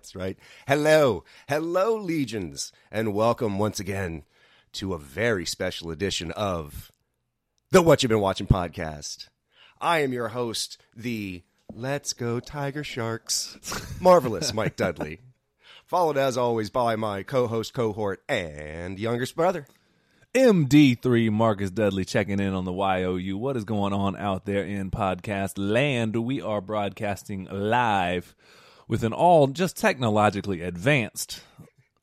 frenzy. That's right. That's right. Hello. Hello, legions. And welcome once again to a very special edition of the What You've Been Watching podcast. I am your host, the Let's Go Tiger Sharks, marvelous Mike Dudley. Followed as always by my co host, cohort, and youngest brother. MD3 Marcus Dudley checking in on the YOU. What is going on out there in podcast land? We are broadcasting live with an all just technologically advanced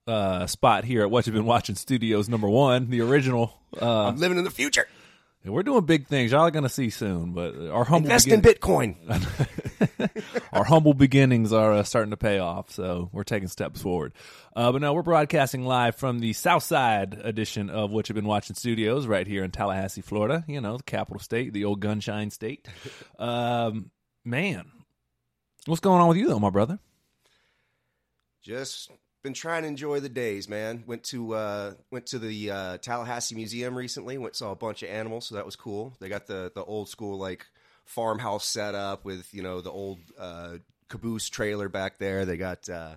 uh, spot here at What You've Been Watching Studios number one, the original. Uh, I'm living in the future. we're doing big things. Y'all are going to see soon, but our humble Invest in Bitcoin. our humble beginnings are uh, starting to pay off, so we're taking steps forward. Uh, but no, we're broadcasting live from the South Side edition of What You've Been Watching Studios right here in Tallahassee, Florida. You know, the capital state, the old gunshine state. Um, man, what's going on with you though, my brother? Just been trying to enjoy the days, man. Went to uh, went to the uh, Tallahassee Museum recently. Went saw a bunch of animals, so that was cool. They got the the old school like farmhouse set up with you know the old uh, caboose trailer back there. They got uh,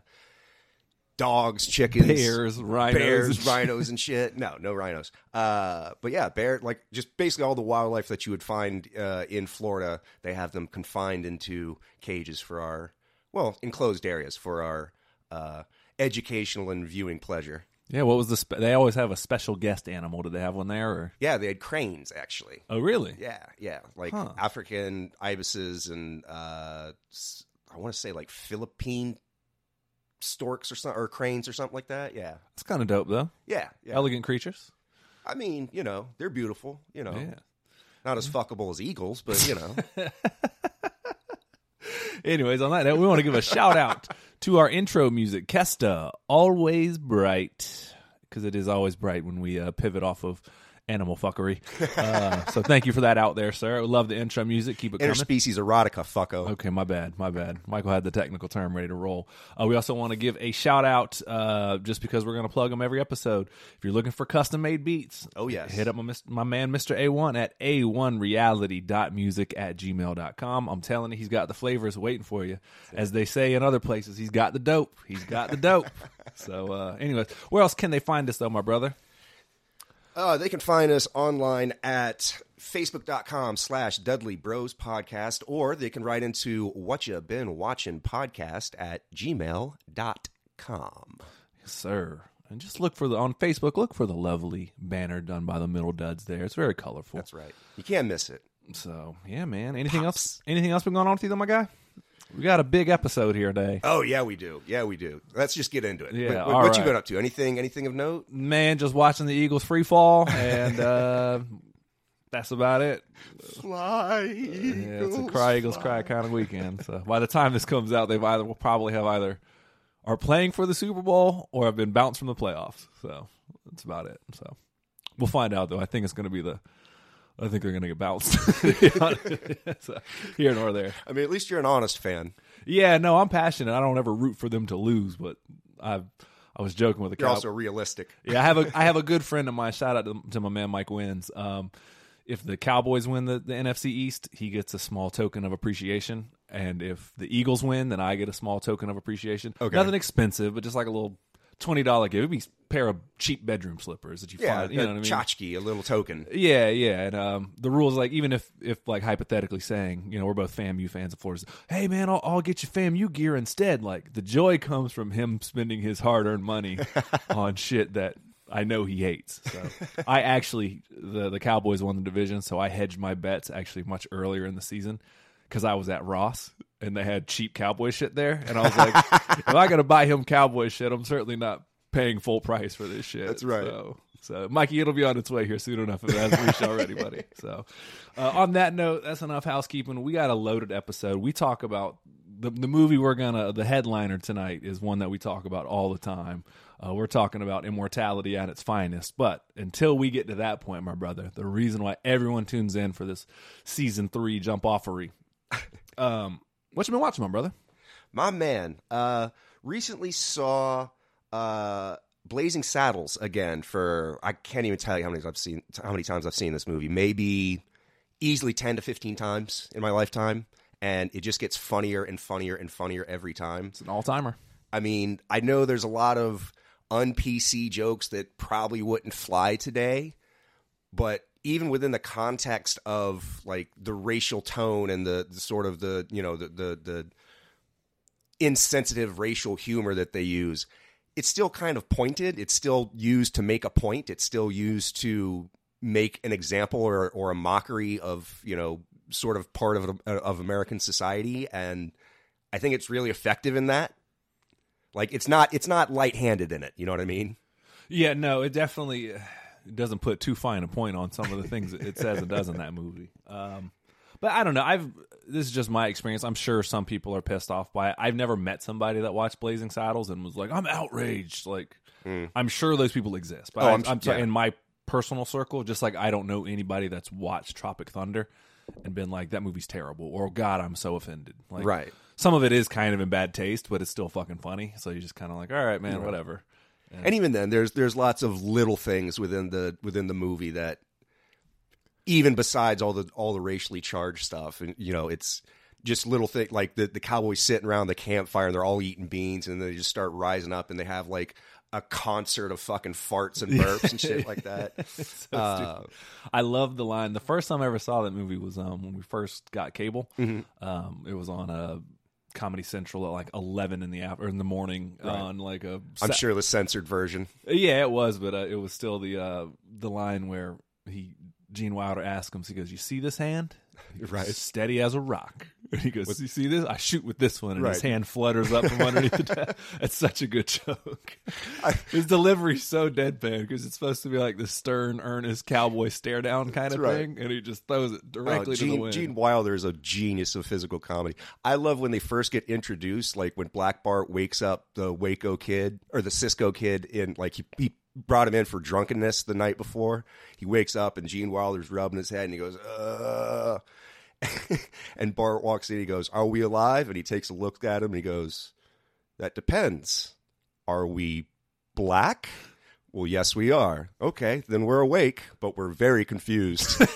dogs, chickens, Bears, rhinos, bears, rhinos, and shit. No, no rhinos. Uh, but yeah, bear like just basically all the wildlife that you would find uh, in Florida. They have them confined into cages for our well enclosed areas for our uh, educational and viewing pleasure. Yeah, what was the? Spe- they always have a special guest animal. Did they have one there? Or Yeah, they had cranes actually. oh, really? Yeah, yeah, like Huh. African ibises and uh, I want to say like Philippine storks or something or cranes or something like that. Yeah, It's kind of dope though. yeah, yeah. Elegant creatures. I mean, you know, they're beautiful. You know, Yeah. not as fuckable as eagles, but you know, Anyways, on that note, we want to give a shout out to our intro music, Kesta, Always Bright, because it is always bright when we uh, pivot off of animal fuckery. Uh, so thank you for that out there, sir. We love the intro music. Keep it coming. interspecies erotica, fucko. Okay, my bad, my bad. Michael had the technical term ready to roll. Uh, we also want to give a shout out, uh, just because we're going to plug them every episode. If you're looking for custom made beats, Oh, yes. hit up my, my man Mr. A1 at a1reality.music at gmail.com. I'm telling you, he's got the flavors waiting for you. As they say in other places, he's got the dope. He's got the dope. so, uh, anyways, where else can they find us, though, my brother? Uh, they can find us online at facebook.com slash Dudley Bros Podcast, or they can write into what you been watching podcast at gmail.com. Yes, sir. And just look for the on Facebook. Look for the lovely banner done by the Middle Duds. There, it's very colorful. That's right. You can't miss it. So yeah, man. Anything else? Anything else been going on with you, though, my guy? We got a big episode here today. Oh yeah, we do. Yeah, we do. Let's just get into it. Yeah, What, what, what you right. been up to? Anything? Anything of note? Man, just watching the Eagles free fall, and uh, that's about it. Fly. Yeah, it's a cry Eagles cry kind of weekend. So by the time this comes out, they've either will probably have either are playing for the Super Bowl or have been bounced from the playoffs. So that's about it. So we'll find out though. I think it's going to be the. I think they're going to get bounced. so, here nor there. I mean, at least you're an honest fan. Yeah, no, I'm passionate. I don't ever root for them to lose, but I I was joking with the You're Cow- also realistic. Yeah, I have a I have a good friend of mine. Shout out to, to my man Mike Wins. Um, if the Cowboys win the, the NFC East, he gets a small token of appreciation, and if the Eagles win, then I get a small token of appreciation. Okay. Nothing expensive, but just like a little twenty dollar gift. It'd be a pair of cheap bedroom slippers that you Yeah, find. You know what I mean? tchotchke, a little token. Yeah, yeah, and um, the rules like even if if like hypothetically saying you know we're both FAMU fans of Florida, hey man, I'll, I'll get you FAMU gear instead. Like the joy comes from him spending his hard earned money on shit that I know he hates. So I actually the the Cowboys won the division, so I hedged my bets actually much earlier in the season because I was at Ross and they had cheap cowboy shit there, and I was like, if I got to buy him cowboy shit, I'm certainly not paying full price for this shit. That's right. So, so Mikey, it'll be on its way here soon enough if it hasn't reached already, buddy. So, uh, on that note, that's enough housekeeping. We got a loaded episode. We talk about the the movie we're gonna the headliner tonight is one that we talk about all the time. Uh, we're talking about immortality at its finest. But until we get to that point, my brother, the reason why everyone tunes in for this season three jump offery. Um, what you been watching, my brother? My man, uh, recently saw uh, Blazing Saddles again for I can't even tell you how many I've seen how many times I've seen this movie. Maybe easily ten to fifteen times in my lifetime. and it just gets funnier and funnier and funnier every time. It's an all timer. I mean, I know there's a lot of un PC jokes that probably wouldn't fly today, but even within the context of like the racial tone and the, the sort of the you know the, the the insensitive racial humor that they use, it's still kind of pointed. It's still used to make a point. It's still used to make an example or or a mockery of you know sort of part of of American society, and I think it's really effective in that. Like it's not it's not light handed in it. You know what I mean? Yeah, no, it definitely doesn't put too fine a point on some of the things it says and does in that movie. Um, but I don't know. I've this is just my experience. I'm sure some people are pissed off by it. I've never met somebody that watched Blazing Saddles and was like, "I'm outraged." Like, I'm sure those people exist, but Oh, I, I'm- I'm, sorry, yeah. in my personal circle, just like I don't know anybody that's watched Tropic Thunder and been like, "That movie's terrible," or "God, I'm so offended." Like, Right. Some of it is kind of in bad taste, but it's still fucking funny. So you're just kind of like, "All right, man, whatever." And even then, there's there's lots of little things within the within the movie that, even besides all the all the racially charged stuff, and you know, it's just little thing like the the cowboys sitting around the campfire and they're all eating beans, and they just start rising up and they have like a concert of fucking farts and burps and shit like that. So Uh. I love the line. The first time I ever saw that movie was um, when we first got cable. Mm-hmm. Um, it was on a Comedy Central at like eleven in the after in the morning on like a. I'm sure the censored version. Yeah, it was, but uh, it was still the uh, the line where he Gene Wilder asks him. So he goes, "You see this hand? Right. steady as a rock." And he goes, "You see this? I shoot with this one." And his hand flutters up from underneath the desk. It's such a good joke. his delivery's so deadpan because it's supposed to be like the stern, earnest cowboy stare down kind of right. thing, and he just throws it oh, directly Oh, to the Gene, wind. Gene Wilder is a genius of physical comedy. I love when they first get introduced, like when Black Bart wakes up the Waco kid or the Cisco kid in, like he, he brought him in for drunkenness the night before. He wakes up and Gene Wilder's rubbing his head and he goes, uh. and Bart walks in. He goes, "Are we alive?" And he takes a look at him and he goes, "That depends. Are we black?" Well, yes, we are. Okay, then we're awake, but we're very confused.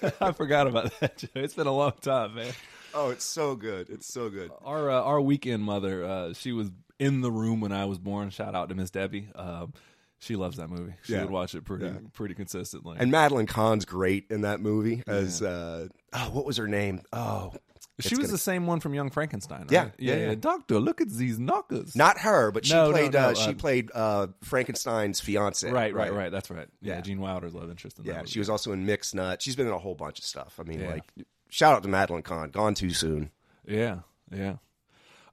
I forgot about that. Joe. It's been a long time, man. Oh, it's so good. It's so good. Our uh, our weekend mother, uh, she was in the room when I was born. Shout out to Miss Debbie. Um, she loves that movie. She Yeah. would watch it pretty Yeah. pretty consistently. And Madeline Kahn's great in that movie as uh oh, what was her name? Oh, she it's was gonna- the same one from Young Frankenstein. Right? Yeah, yeah, yeah. Doctor, look at these knockers. not her, but she No, no, played no, uh, uh, she played uh Frankenstein's fiance. right, right, right, That's right. Yeah, Yeah. Gene Wilder's love interest in that. Yeah, movie. she was also in Mixed Nut. She's been in a whole bunch of stuff. I mean, Yeah. like shout out to Madeline Kahn. Gone too soon. Yeah, yeah.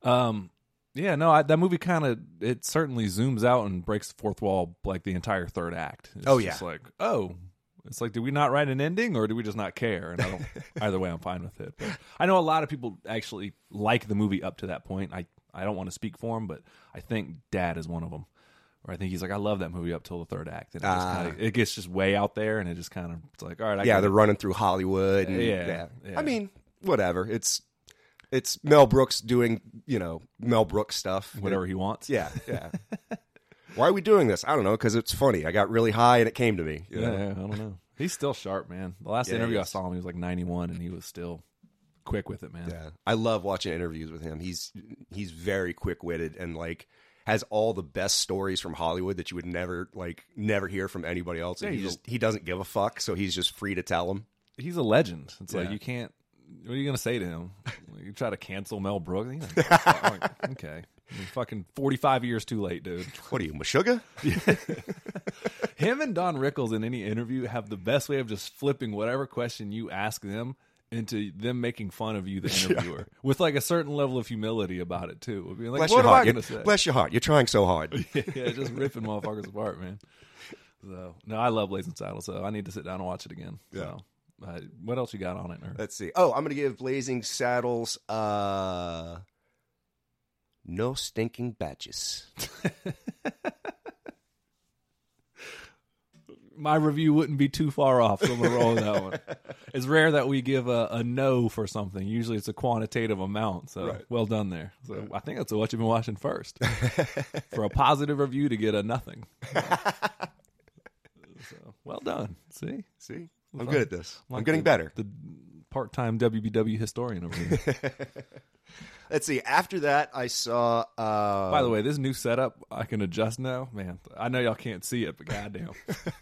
Um, yeah, no, I, that movie kind of it certainly zooms out and breaks the fourth wall like the entire third act. It's Oh, just yeah. like oh, it's like did we not write an ending or do we just not care? And I don't. either way, I'm fine with it. But I know a lot of people actually like the movie up to that point. I I don't want to speak for him, but I think Dad is one of them. Or I think he's like, I love that movie up till the third act, and it, just Ah. kinda, it gets just way out there, and it just kind of it's like, all right, I yeah, they're running through Hollywood. And, Yeah, yeah. I mean, whatever. It's it's Mel Brooks doing you know Mel Brooks stuff. whatever he wants. Yeah, yeah. Why are we doing this? I don't know because it's funny. I got really high and it came to me. you Yeah, know? yeah, I don't know. He's still sharp, man. The last Yeah, interview I is. saw him, he was like 91, and he was still quick with it, man. Yeah, I love watching interviews with him. He's he's very quick witted and like has all the best stories from Hollywood that you would never like never hear from anybody else. And Yeah, he he's a- just he doesn't give a fuck, so he's just free to tell them. He's a legend. It's like you can't. What are you gonna say to him? You try to cancel Mel Brooks? Like, like, oh, okay, You're fucking 45 years too late, dude. What are you, Meshuggah? Him and Don Rickles in any interview have the best way of just flipping whatever question you ask them into them making fun of you, the interviewer, with like a certain level of humility about it too. Being like, Bless what your am heart. I You- gonna say? Bless your heart. You're trying so hard. yeah, just ripping motherfuckers apart, man. So no, I love Blazing Saddles, so I need to sit down and watch it again. So, uh, what else you got on it? Or? Let's see. Oh, I'm going to give Blazing Saddles uh no stinking badges. My review wouldn't be too far off, so I'm gonna roll that one. It's rare that we give a, a no for something. Usually, it's a quantitative amount. So, Right. well done there. So, I think that's what you've been watching first for a positive review to get a nothing. so, well done. See, See? I'm good at this. I'm Like getting the- better. The part-time WBW historian over here. Let's see. After that, I saw. Uh, By the way, this new setup I can adjust now. Man, I know y'all can't see it, but goddamn,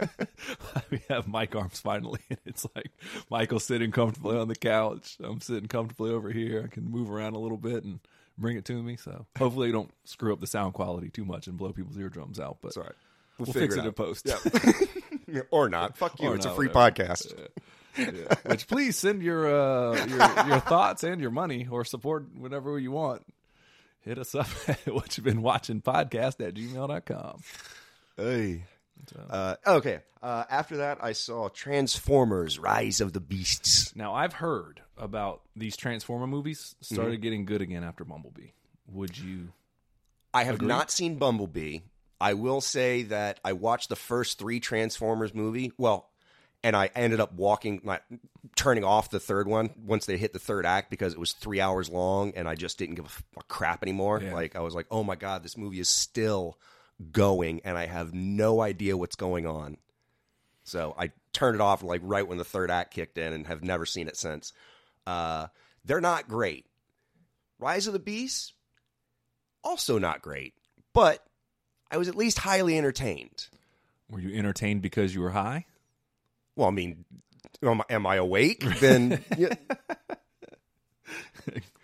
we have mic arms finally, and it's like Michael's sitting comfortably on the couch. I'm sitting comfortably over here. I can move around a little bit and bring it to me. So hopefully, you don't screw up the sound quality too much and blow people's eardrums out. But all right. we'll, figure fix it it in post. Yeah. or not. Fuck you. Or it's a free whatever. podcast. Yeah. Which please send your, uh, your your thoughts and your money or support whatever you want. Hit us up at what you've been watching podcast at gmail.com. Hey. Uh, okay. Uh, after that, I saw Transformers: Rise of the Beasts. Now I've heard about these Transformer movies started getting good again after Bumblebee. Would you? I have Agree. not seen Bumblebee. I will say that I watched the first three Transformers movie. Well, and I ended up walking, turning off the third one once they hit the third act because it was three hours long, and I just didn't give a, crap anymore. Yeah. Like I was like, oh my god, this movie is still going, and I have no idea what's going on. So I turned it off like right when the third act kicked in, and have never seen it since. Uh, they're not great. Rise of the Beast, also not great, but I was at least highly entertained. Were you entertained because you were high? Well, I mean, am, I- am I awake? Then yeah,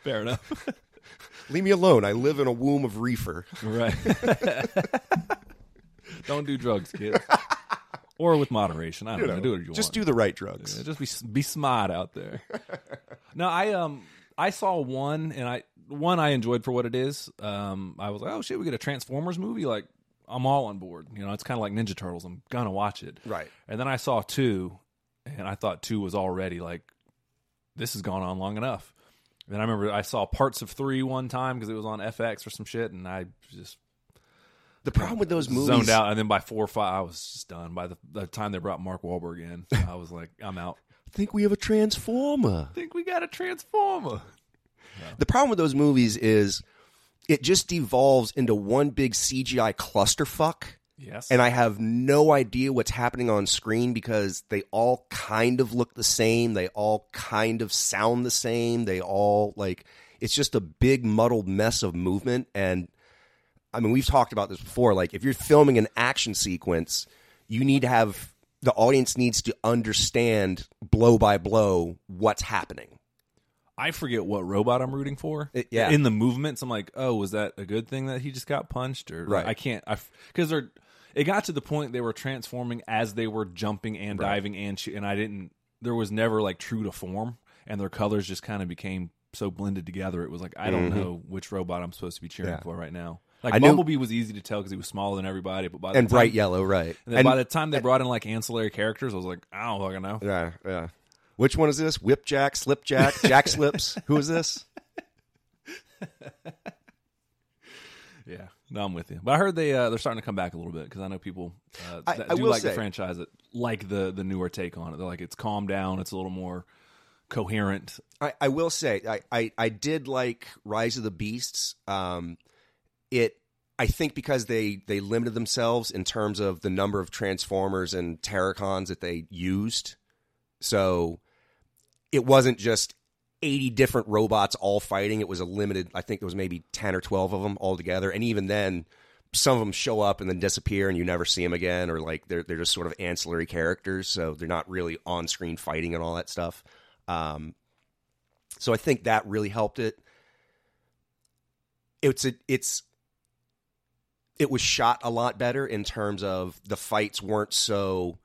Fair enough. leave me alone. I live in a womb of reefer. right. Don't do drugs, kids. Or with moderation. I don't know. Do what you Just want. do the right drugs. Yeah, just be be smart out there. no, I um I saw one and I one I enjoyed for what it is. Um, I was like, oh shit, we get a Transformers movie. Like, I'm all on board. You know, it's kind of like Ninja Turtles. I'm gonna watch it. Right. And then I saw two, and I thought two was already like, this has gone on long enough. And I remember I saw parts of three one time because it was on FX or some shit, and I just The problem with those movies, zoned out. And then by four or five, I was just done. By the, the time they brought Mark Wahlberg in, I was like, I'm out. I think we have a transformer. I think we got a Transformer. The problem with those movies is it just devolves into one big CGI clusterfuck. Yes. and I have no idea what's happening on screen because they all kind of look the same. They all kind of sound the same. They all like it's just a big muddled mess of movement. And I mean, we've talked about this before. Like, if you're filming an action sequence, you need to have the audience needs to understand blow by blow what's happening. I forget what robot I'm rooting for. It- yeah. In the movements, I'm like, oh, was that a good thing that he just got punched? Or Right. I can't. I because they're. It got to the point they were transforming as they were jumping and diving and sh- and I didn't. There was never like true to form, and their colors just kind of became so blended together. It was like I don't know which robot I'm supposed to be cheering Mm-hmm. Yeah. for right now. Like I knew- Bumblebee was easy to tell because he was smaller than everybody, but by the And time, bright yellow, right? And then by the time they brought in like ancillary characters, I was like, I don't fucking know. yeah, yeah. Which one is this? Whipjack, Slipjack, Jack Slips? Who is this? Yeah, no, I'm with you. But I heard they uh, they're starting to come back a little bit because I know people uh, I- that I do like the say- franchise that like the the newer take on it. They're like it's calmed down, it's a little more coherent. I, I will say I, I, I did like Rise of the Beasts. Um, it I think because they they limited themselves in terms of the number of Transformers and Terrorcons that they used, so it wasn't just eighty different robots all fighting. It was a limited. I think it was maybe ten or twelve of them all together, and even then. Some of them show up and then disappear, and you never see them again, or like they're they're just sort of ancillary characters, so they're not really on screen fighting and all that stuff. Um, so I think that really helped it. It's a, it's it was shot a lot better in terms of the fights weren't so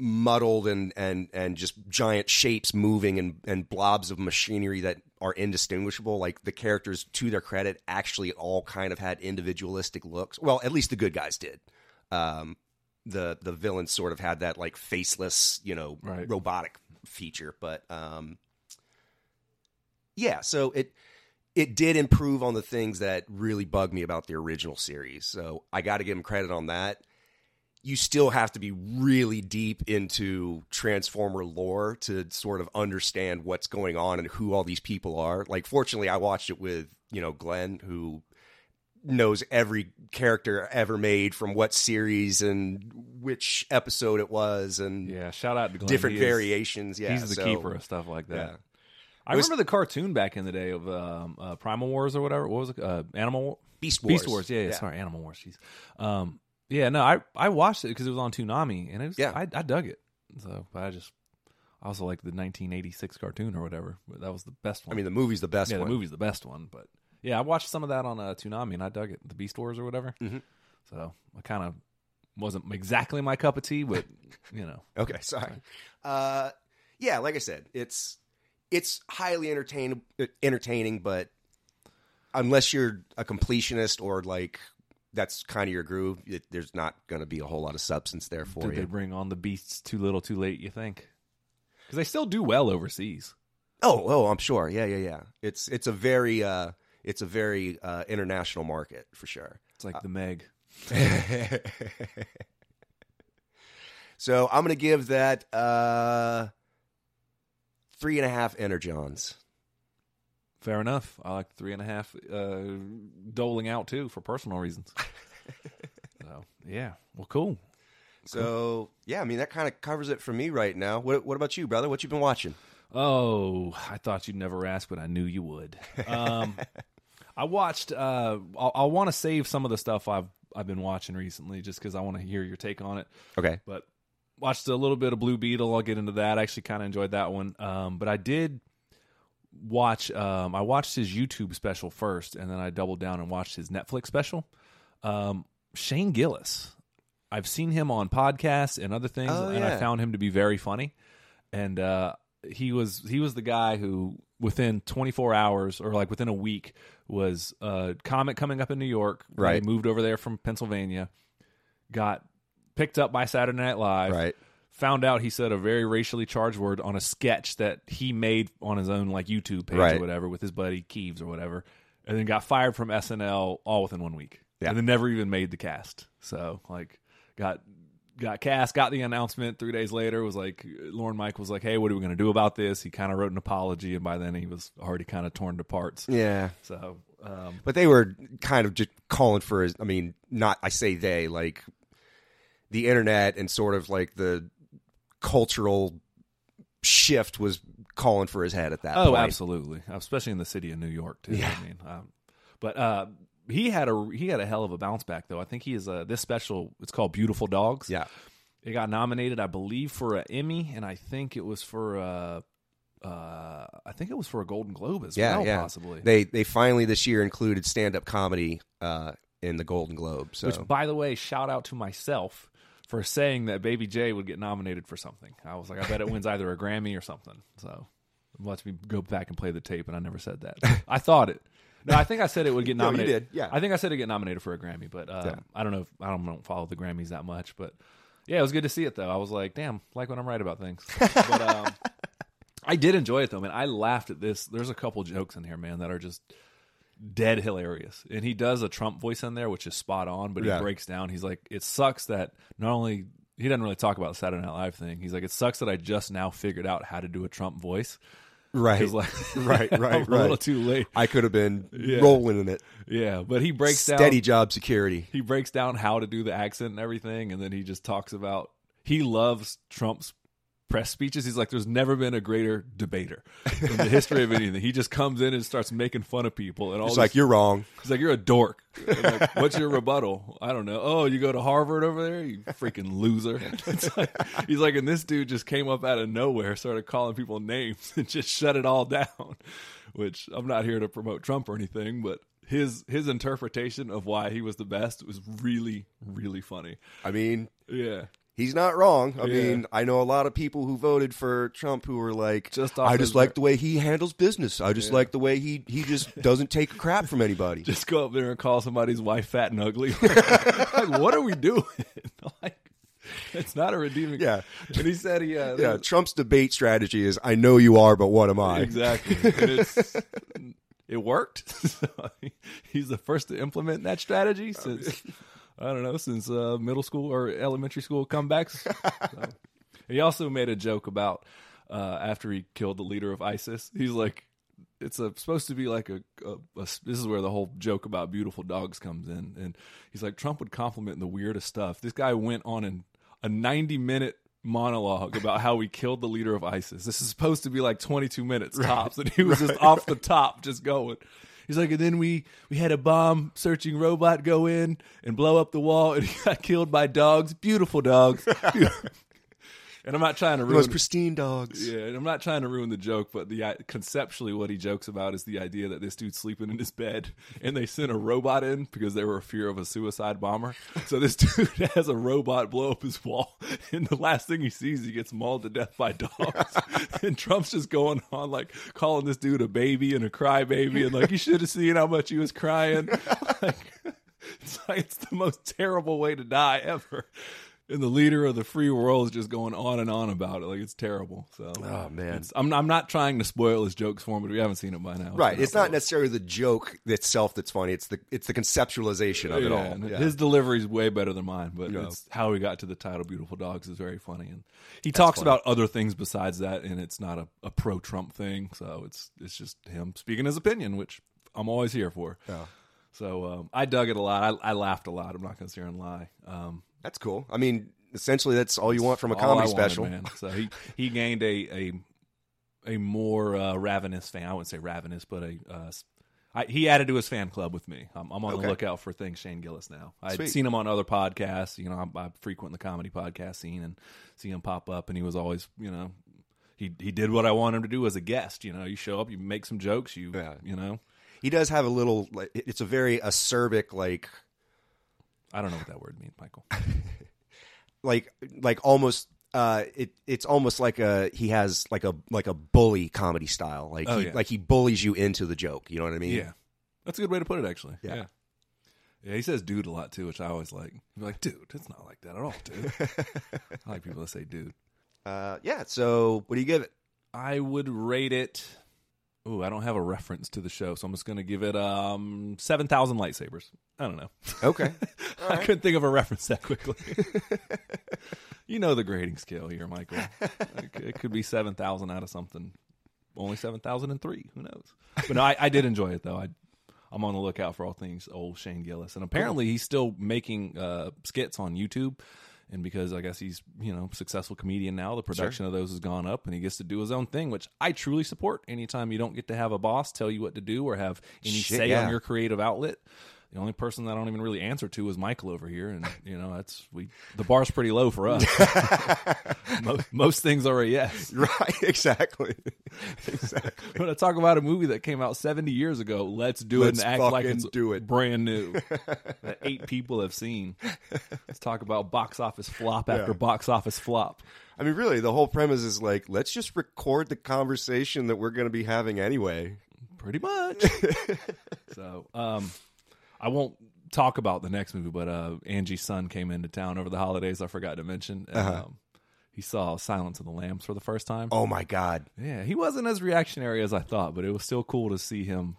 muddled and and and just giant shapes moving and and blobs of machinery that are indistinguishable like the characters to their credit actually all kind of had individualistic looks. Well at least the good guys did. Um the the villains sort of had that like faceless you know Right. robotic feature but um yeah so it it did improve on the things that really bugged me about the original series. So i got to give them credit on that you still have to be really deep into transformer lore to sort of understand what's going on and who all these people are like fortunately i watched it with you know glenn who knows every character ever made from what series and which episode it was and Yeah, shout out to Glenn. different He is- variations. Yeah, he's the so- keeper of stuff like that. Yeah. I was- remember the cartoon back in the day of um, uh, Primal Wars or whatever. What was it? Uh, Animal War? Beast Wars. Beast Wars. Yeah, yeah, Sorry, Animal Wars. Jeez. Um, yeah, no, I I watched it because it was on Toonami, and it was, Yeah. I, I dug it. So, but I just I also like the 1986 cartoon or whatever. But that was the best one. I mean, the movie's the best yeah, one. the movie's the best one. But yeah, I watched some of that on uh, Toonami, and I dug it. The Beast Wars or whatever. Mhm. So I kind of wasn't exactly my cup of tea, but you know, Okay, sorry. Uh, yeah, like I said, it's it's highly entertain entertaining, but unless you're a completionist or like that's kind of your groove, it, there's not going to be a whole lot of substance there for you. did they bring on the beasts too little, too late? You think? Because they still do well overseas. Oh, oh, I'm sure. Yeah, yeah, yeah. It's it's a very uh, it's a very uh, international market for sure. It's like the Meg. so I'm going to give that uh, three and a half energons. Fair enough. I like three and a half, uh, doling out too for personal reasons. so yeah, well, cool. So yeah, I mean that kind of covers it for me right now. What what about you, brother? What you been watching? Oh, I thought you'd never ask, but I knew you would. Um, I watched. Uh, I'll, I'll want to save some of the stuff I've I've been watching recently, just because I want to hear your take on it. Okay. But watched a little bit of Blue Beetle. I'll get into that. I actually kind of enjoyed that one. Um, but I did watch. Um, I watched his YouTube special first, and then I doubled down and watched his Netflix special. Um, Shane Gillis. I've seen him on podcasts and other things, Oh, and I found him to be very funny. And uh, he was he was the guy who within 24 hours or like within a week was a comic coming up in New York. Right. He moved over there from Pennsylvania, got picked up by Saturday Night Live. Right. Found out he said a very racially charged word on a sketch that he made on his own like YouTube page Right. or whatever with his buddy Keeves or whatever, and then got fired from SNL all within one week. Yeah. And then never even made the cast. So like got got cast, got the announcement three days later, was like Lorne Mike was like, Hey, what are we gonna do about this? He kinda wrote an apology and by then he was already kind of torn to parts. Yeah. So um But they were kind of just calling for his. I mean, not I say they like the internet and sort of like the cultural shift was calling for his head at that Oh, point. absolutely, especially in the city of New York too. Yeah. I mean, um, but uh, he had a he had a hell of a bounce back though. I think he is uh, this special. It's called Beautiful Dogs. Yeah. it got nominated, I believe, for an Emmy, and I think it was for uh, uh, I think it was for a Golden Globe as Yeah, well, yeah. possibly. They they finally this year included stand up comedy uh, in the Golden Globe. So Which, by the way, shout out to myself for saying that Baby J would get nominated for something. I was like, I bet it wins either a Grammy or something. So watch me go back and play the tape, and I never said that. I thought it. No, I think I said it would get No, you nominated. did, yeah. I think I said it would get nominated for a Grammy, but uh, Yeah. I don't know. If, I don't, I don't follow the Grammys that much, but yeah, it was good to see it though. I was like, damn, like when I'm right about things. but um, I did enjoy it though, man. I laughed at this. There's a couple jokes in here, man, that are just dead hilarious. And he does a Trump voice in there, which is spot on, but Yeah. he breaks down. He's like, it sucks that not only he doesn't really talk about the Saturday Night Live thing. He's like, it sucks that I just now figured out how to do a Trump voice. right, He's like, right, right, I'm A little right. too late. I could have been rolling in it. Yeah, but he breaks down Steady job security. he breaks down how to do the accent and everything, and then he just talks about he loves Trump's press speeches. He's like, there's never been a greater debater in the history of anything. He just comes in and starts making fun of people, and all It's this- like you're wrong. he's like, you're a dork. Like, What's your rebuttal? I don't know. Oh, you go to Harvard over there, you freaking loser. It's like, he's like, and this dude just came up out of nowhere, started calling people names, and just shut it all down. Which I'm not here to promote Trump or anything, but his his interpretation of why he was the best was really really funny. I mean, Yeah, he's not wrong. I Yeah. mean, I know a lot of people who voted for Trump who were like, Just I just like the way he handles business. I just Yeah. like the way he he just doesn't take crap from anybody. just go up there and call somebody's wife fat and ugly. like, what are we doing? like, it's not a redeeming. Yeah. and he said he uh, yeah, Trump's debate strategy is I know you are, but what am I? Exactly. It worked. He's the first to implement that strategy since I don't know since uh, middle school or elementary school comebacks. So. He also made a joke about uh, after he killed the leader of ISIS. He's like, it's a supposed to be like a, a, a this is where the whole joke about beautiful dogs comes in and he's like trump would compliment the weirdest stuff this guy went on an, a 90 minute monologue about how we killed the leader of isis this is supposed to be like 22 minutes tops and he was just off the top just going He's like, and then we we had a bomb searching robot go in and blow up the wall, and he got killed by dogs, beautiful dogs. and I'm not trying to The ruin most pristine dogs. yeah, and I'm not trying to ruin the joke, but the uh, conceptually what he jokes about is the idea that this dude's sleeping in his bed, and they sent a robot in because they were a fear of a suicide bomber. So this dude has a robot blow up his wall, and the last thing he sees, he gets mauled to death by dogs. and Trump's just going on like calling this dude a baby and a crybaby, and like you should have seen how much he was crying. Like, it's like it's the most terrible way to die ever. And the leader of the free world is just going on and on about it. Like it's terrible. So, Oh, man. I'm I'm not trying to spoil his jokes for him, but we haven't seen it by now. Right. been It's not necessarily the joke itself that's funny. It's the it's the conceptualization of it all. Yeah. His delivery is way better than mine, but Yeah. it's how he got to the title "Beautiful Dogs" is very funny, and he talks funny. about other things besides that, and it's not a, a pro Trump thing. So it's it's just him speaking his opinion, which I'm always here for. Yeah. So um, I dug it a lot. I, I laughed a lot. I'm not going to sit here and lie. Um, That's cool. I mean, essentially, that's all you want from a all comedy wanted, special. man. So he he gained a a a more uh, ravenous fan. I wouldn't say ravenous, but a uh, I, he added to his fan club with me. I'm, I'm on Okay. the lookout for things Shane Gillis now. I'd seen him on other podcasts. You know, I, I frequent the comedy podcast scene and see him pop up, and he was always, you know, he he did what I wanted him to do as a guest. You know, you show up, you make some jokes, you Yeah. you know. He does have a little. Like, it's a very acerbic, like I don't know what that word means, Michael. like like almost. Uh, it it's almost like a he has like a like a bully comedy style. Like Oh, he yeah. like he bullies you into the joke. You know what I mean? Yeah, that's a good way to put it, actually. Yeah. yeah. Yeah, he says "dude" a lot too, which I always like. Like, "Dude, it's not like that at all, dude." I like people that say "dude." Uh, yeah. So what do you give it? I would rate it. Ooh, I don't have a reference to the show, so I'm just going to give it um seven thousand lightsabers. I don't know. Okay. I couldn't think of a reference that quickly. you know the grading scale here, Michael. It could be seven thousand out of something. Only seven thousand and three. Who knows? But no, I, I did enjoy it though. I I'm on the lookout for all things old Shane Gillis, and apparently he's still making uh, skits on YouTube. And because I guess he's you know successful comedian now, the production of those has gone up, and he gets to do his own thing, which I truly support. Anytime you don't get to have a boss tell you what to do or have any Shit, say yeah. on your creative outlet, the only person that I don't even really answer to is Michael over here, and you know that's we the bar's pretty low for us. most, most things are a yes. right. Exactly. exactly. When I talk about a movie that came out seventy years ago, let's do Let's it and act like it's do it. brand new that eight people have seen. Let's talk about box office flop after box office flop. I mean, really, the whole premise is like, let's just record the conversation that we're going to be having anyway. pretty much. so, um, I won't talk about the next movie, but uh, Angie's son came into town over the holidays. I forgot to mention. And, Uh-huh. um, he saw Silence of the Lambs for the first time. Oh my god! Yeah, he wasn't as reactionary as I thought, but it was still cool to see him.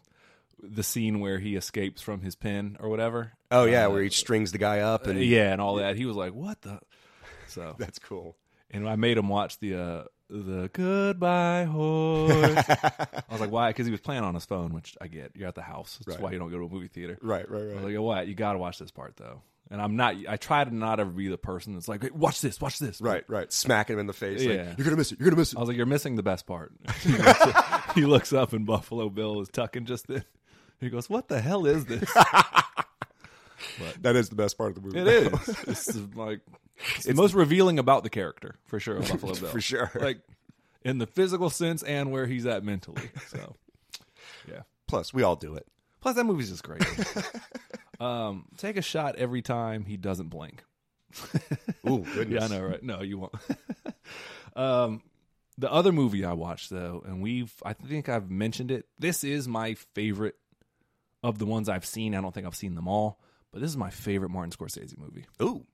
The scene where he escapes from his pen or whatever. Oh yeah, Uh, where he strings the guy up and yeah, and all that. He was like, "What the?" So, that's cool. and I made him watch the uh, the Goodbye Horse. I was like, "Why?" Because he was playing on his phone, which I get. You're at the house. That's Right. why you don't go to a movie theater. Right, right, I was right. like, "What? You got to watch this part though." And I'm not. I try to not ever be the person that's like, hey, "Watch this, watch this." Right, right. Smacking him in the face. Like, Yeah. you're gonna miss it. You're gonna miss it. I was like, "You're missing the best part." he, looks, he looks up and Buffalo Bill is tucking just then. He goes, "What the hell is this?" That is the best part of the movie. It is. It's like it's, the most revealing about the character for sure. Of Buffalo Bill, For sure. Like in the physical sense and where he's at mentally. So yeah. Plus, we all do it. Plus that movie's just great. um, take a shot every time he doesn't blink. Ooh, goodness. Yeah, I know, right? No, you won't. um, the other movie I watched though, and we've I think I've mentioned it. This is my favorite of the ones I've seen. I don't think I've seen them all, but this is my favorite Martin Scorsese movie. Ooh,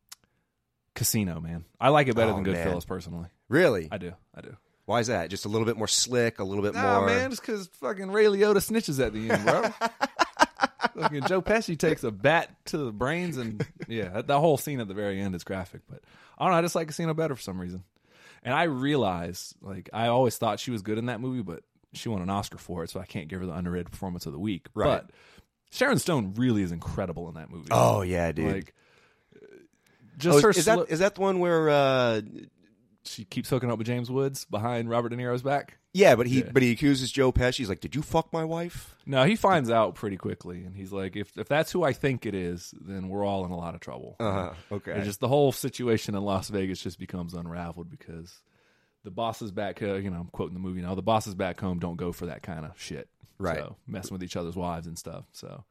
Casino, man. I like it better Oh, than man. Goodfellas personally. really? I do. I do. Why is that? Just a little bit more slick, a little bit Nah, more. man, just because fucking Ray Liotta snitches at the end, bro. fucking Joe Pesci takes a bat to the brains, and yeah, that, that whole scene at the very end is graphic. But I don't know, I just like Casino better for some reason. And I realized, like, I always thought she was good in that movie, but she won an Oscar for it, so I can't give her the underrated performance of the week. Right. But Sharon Stone really is incredible in that movie. Oh yeah, dude. like just Oh, her. is, is that sli- is that the one where? uh she keeps hooking up with James Woods behind Robert De Niro's back. Yeah, but he Yeah. but he accuses Joe Pesci. He's like, "Did you fuck my wife?" No, he finds out pretty quickly, and he's like, "If if that's who I think it is, then we're all in a lot of trouble." Uh huh. Okay. And just the whole situation in Las Vegas just becomes unraveled because the bosses back, uh, you know, I'm quoting the movie now. The bosses back home don't go for that kind of shit, Right. So messing with each other's wives and stuff. So,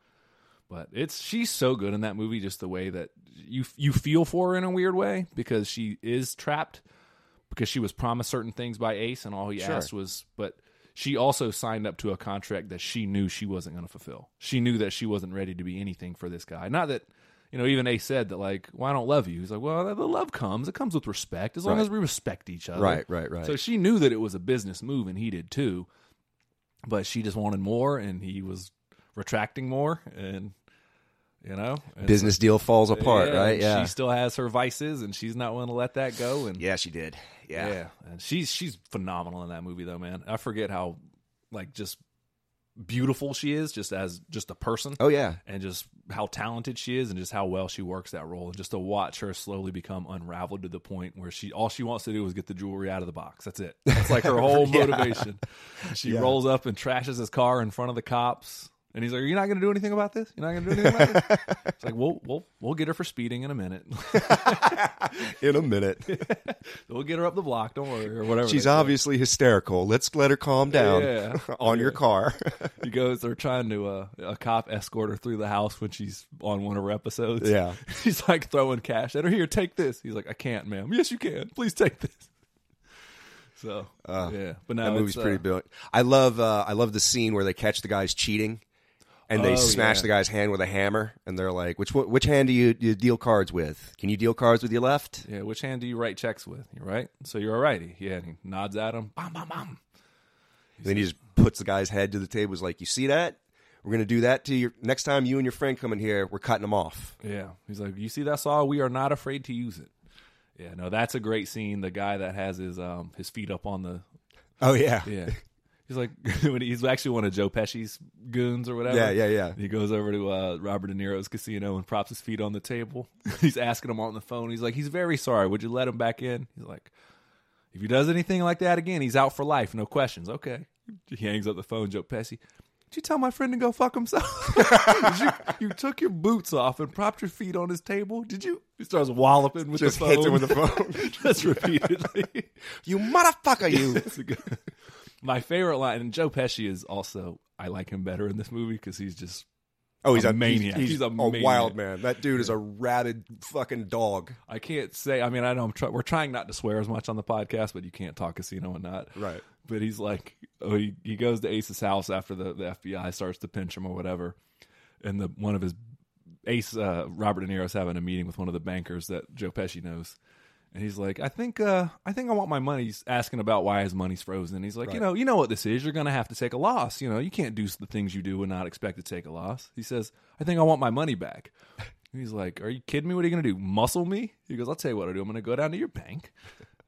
but it's she's so good in that movie, just the way that you you feel for her in a weird way because she is trapped because she was promised certain things by Ace, and all he Sure. asked was, but. She also signed up to a contract that she knew she wasn't going to fulfill. She knew that she wasn't ready to be anything for this guy. Not that you know, even Ace said that, like, well, I don't love you. He's like, well, the love comes. It comes with respect as long Right. as we respect each other. right, right, right. So she knew that it was a business move, and he did too. But she just wanted more, and he was retracting more, and you know, Business deal falls apart, yeah, right? Yeah. She still has her vices, and she's not willing to let that go. And yeah, she did. Yeah. yeah, and she's she's phenomenal in that movie, though, man. I forget how like just beautiful she is, just as just a person Oh yeah. and just how talented she is and just how well she works that role and just to watch her slowly become unraveled to the point where she all she wants to do is get the jewelry out of the box that's it that's like her whole Yeah. motivation she Yeah. rolls up and trashes his car in front of the cops and he's like are you not going to do anything about this you're not going to do anything about this it's like we'll, we'll, we'll get her for speeding in a minute In a minute. we'll get her up the block don't worry or whatever She's they say. obviously hysterical. Let's let her calm down Yeah. on your car. he goes they're trying to uh, a cop escort her through the house when she's on one of her episodes yeah. He's like throwing cash at her. Here, take this. He's like, I can't, ma'am. Yes, you can. Please take this. So Uh, yeah, but now That movie's it's, pretty uh, brilliant. I love uh, I love the scene where they catch the guys cheating, and they Oh, smash yeah. the guy's hand with a hammer, and they're like, "Which which hand do you, do you deal cards with? Can you deal cards with your left?" Yeah, which hand do you write checks with? You're right. So you're a righty. Yeah, and he nods at him. Bam, bam, bam. And then he just puts the guy's head to the table. Is like, "You see that? We're gonna do that to your next time you and your friend come in here. We're cutting them off." Yeah, he's like, you see that saw? We are not afraid to use it. Yeah, no, that's a great scene. The guy that has his um his feet up on the Oh yeah, yeah. He's like when he's actually one of Joe Pesci's goons or whatever. yeah, yeah, yeah. He goes over to uh, Robert De Niro's casino and props his feet on the table. he's asking him on the phone. He's like, he's very sorry. Would you let him back in? He's like, if he does anything like that again, he's out for life. No questions. Okay. He hangs up the phone. Joe Pesci. Did you tell my friend to go fuck himself? You, you took your boots off and propped your feet on his table. Did you? He starts walloping with Just the phone. hits him with the phone. just repeatedly. you motherfucker, you. A My favorite line, and Joe Pesci is also. I like him better in this movie because he's just Oh, he's A a, maniac. He's, He's a wild maniac. man. That dude is a rabid fucking dog. I can't say. I mean, I know I'm try, we're trying not to swear as much on the podcast, but you can't talk casino and not. Right. But he's like, oh, he, he goes to Ace's house after the, the FBI starts to pinch him or whatever, and the one of his Ace uh, Robert De Niro's having a meeting with one of the bankers that Joe Pesci knows, and he's like, I think uh, I think I want my money. He's asking about why his money's frozen. And He's like, you know, you know what this is. You're gonna have to take a loss. You know, you can't do the things you do and not expect to take a loss. He says, I think I want my money back. He's like, Are you kidding me? What are you going to do? Muscle me? He goes, I'll tell you what I'll do. I'm going to go down to your bank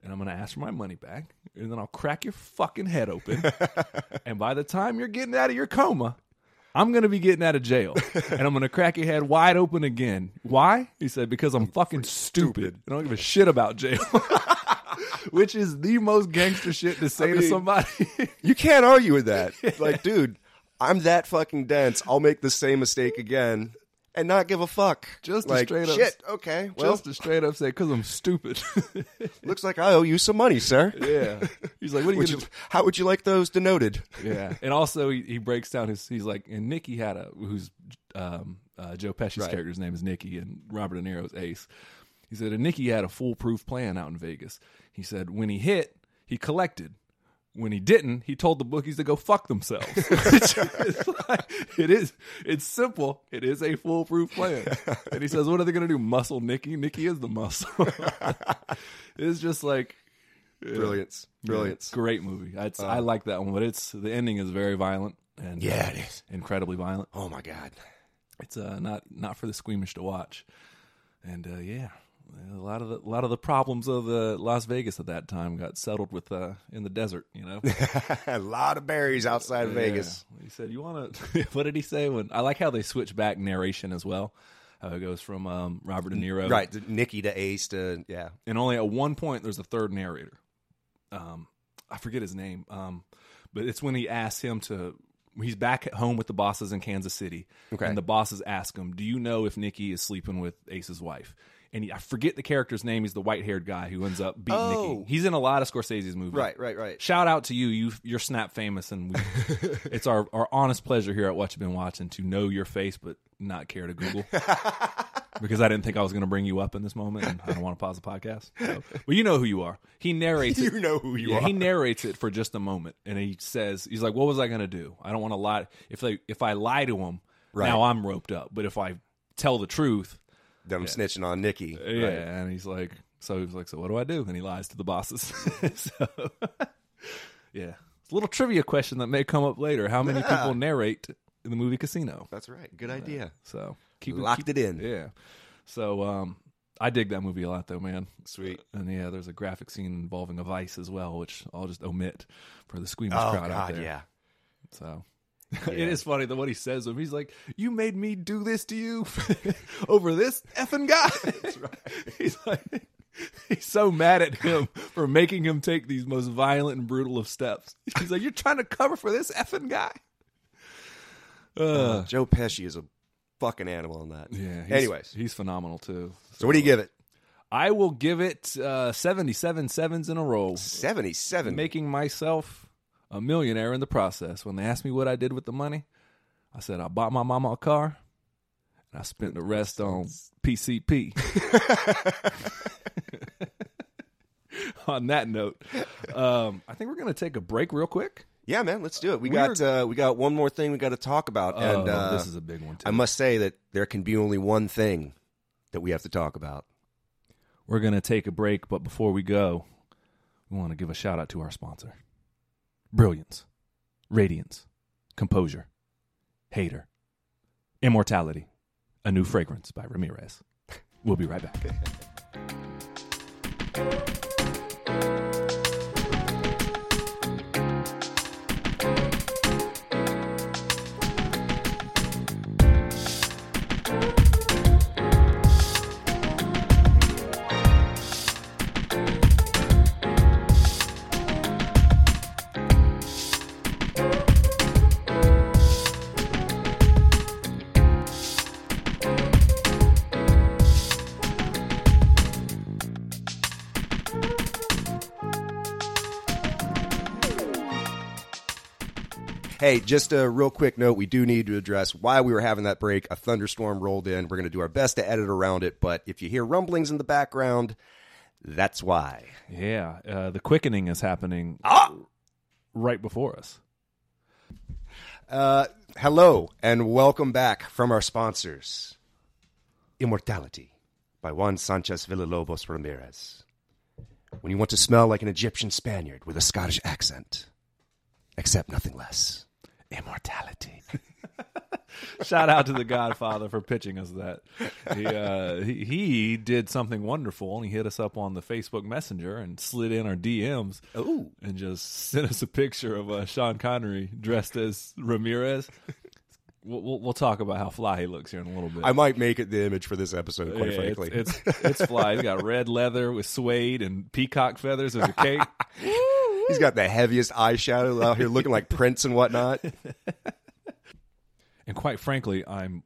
and I'm going to ask for my money back. And then I'll crack your fucking head open. and by the time you're getting out of your coma, I'm going to be getting out of jail. and I'm going to crack your head wide open again. Why? He said, Because I'm fucking stupid. I don't give a shit about jail. Which is the most gangster shit to say to mean- somebody. You can't argue with that. Like, dude, I'm that fucking dense. I'll make the same mistake again and not give a fuck. Just to like, straight up- shit. Okay, well, Just to straight up say, Because I'm stupid. looks like I owe you some money, sir. yeah. He's like, What are you going you, how would you like those denoted? yeah, and also he, he breaks down his. He's like, and Nikki had a who's um, uh, Joe Pesci's Right. character's name is Nikki, and Robert De Niro's Ace. He said, and Nikki had a foolproof plan out in Vegas. He said, when he hit, he collected. When he didn't, he told the bookies to go fuck themselves. Like- it is. It's simple. It is a foolproof plan. And he says, "What are they going to do? Muscle Nikki? Nikki is the muscle." it's just like Brilliance. Brilliance. Great movie. It's, I like that one, but it's the ending is very violent and Yeah, it is. incredibly violent. Oh my god. It's uh, not not for the squeamish to watch. And uh, yeah, A lot of the a lot of the problems of the Las Vegas at that time got settled with uh, in the desert. You know, a lot of berries outside of Vegas. Yeah. He said, "You want to?" what did he say? When I like how they switch back narration as well. How it goes from um, Robert De Niro, Right, to Nikki to Ace to yeah. and only at one point there's a third narrator. Um, I forget his name, um, but it's when he asks him to. He's back at home with the bosses in Kansas City, Okay. and the bosses ask him, "Do you know if Nikki is sleeping with Ace's wife?" And he, I forget the character's name. He's the white-haired guy who ends up beating Oh. Nikki. He's in a lot of Scorsese's movies. Right, right, right. Shout out to you. You you're snap famous, and we, it's our our honest pleasure here at What You've Been Watching to know your face, but not care to Google because I didn't think I was going to bring you up in this moment, and I don't want to pause the podcast. So, well, you know who you are. He narrates. it. You know who you Yeah, are. he narrates it for just a moment, and he says, "He's like, what was I going to do? I don't want to lie. If they if I lie to him, Right. now I'm roped up. But if I tell the truth, Them snitching on Nikki. yeah." Right. And he's like, so he's like, so what do I do? And he lies to the bosses. so, yeah, it's a little trivia question that may come up later. How many Yeah. people narrate in the movie Casino? That's right. Good idea. So keep Locked keep- it in. Yeah. So um, I dig that movie a lot, though, man. Sweet. And yeah, there's a graphic scene involving a vice as well, which I'll just omit for the squeamish Oh crowd out there. yeah. So it is funny that what he says to him. He's like, "You made me do this to you over this effing guy." That's right. he's like, he's so mad at him for making him take these most violent and brutal of steps. He's like, "You're trying to cover for this effing guy." Uh, Joe Pesci is a fucking animal in that. yeah. He's, Anyways, he's phenomenal too. so what do you give it? I will give it uh, 77 sevens in a row, Seventy-seven. making myself a millionaire in the process. When they asked me what I did with the money, I said I bought my mama a car and I spent the rest on PCP. on that note, um, I think we're going to take a break real quick. yeah, man. Let's do it. We We're- got uh, we got one more thing we got to talk about, and oh, uh, this is a big one too. I must say that there can be only one thing that we have to talk about. We're going to take a break, but before we go, we want to give a shout out to our sponsor Brilliance, Radiance, Composure, Hater, Immortality, a new fragrance by Ramirez. We'll be right back. Hey, just a real quick note. We do need to address why we were having that break. A thunderstorm rolled in. We're going to do our best to edit around it, but if you hear rumblings in the background, that's why. Yeah, uh, the quickening is happening Ah! right before us. Uh, hello and welcome back from our sponsors. Immortality by Juan Sanchez Villalobos Ramirez. When you want to smell like an Egyptian Spaniard with a Scottish accent, accept nothing less. Immortality. Shout out to the Godfather for pitching us that. He, uh, he he did something wonderful, and he hit us up on the Facebook Messenger and slid in our DMs Ooh. and just sent us a picture of uh, Sean Connery dressed as Ramirez. We'll, we'll, we'll talk about how fly he looks here in a little bit. I might make it the image for this episode, quite Yeah, frankly. it's, it's it's fly. He's got red leather with suede and peacock feathers as a cape. He's got the heaviest eyeshadow out here looking like Prince and whatnot. And quite frankly, I'm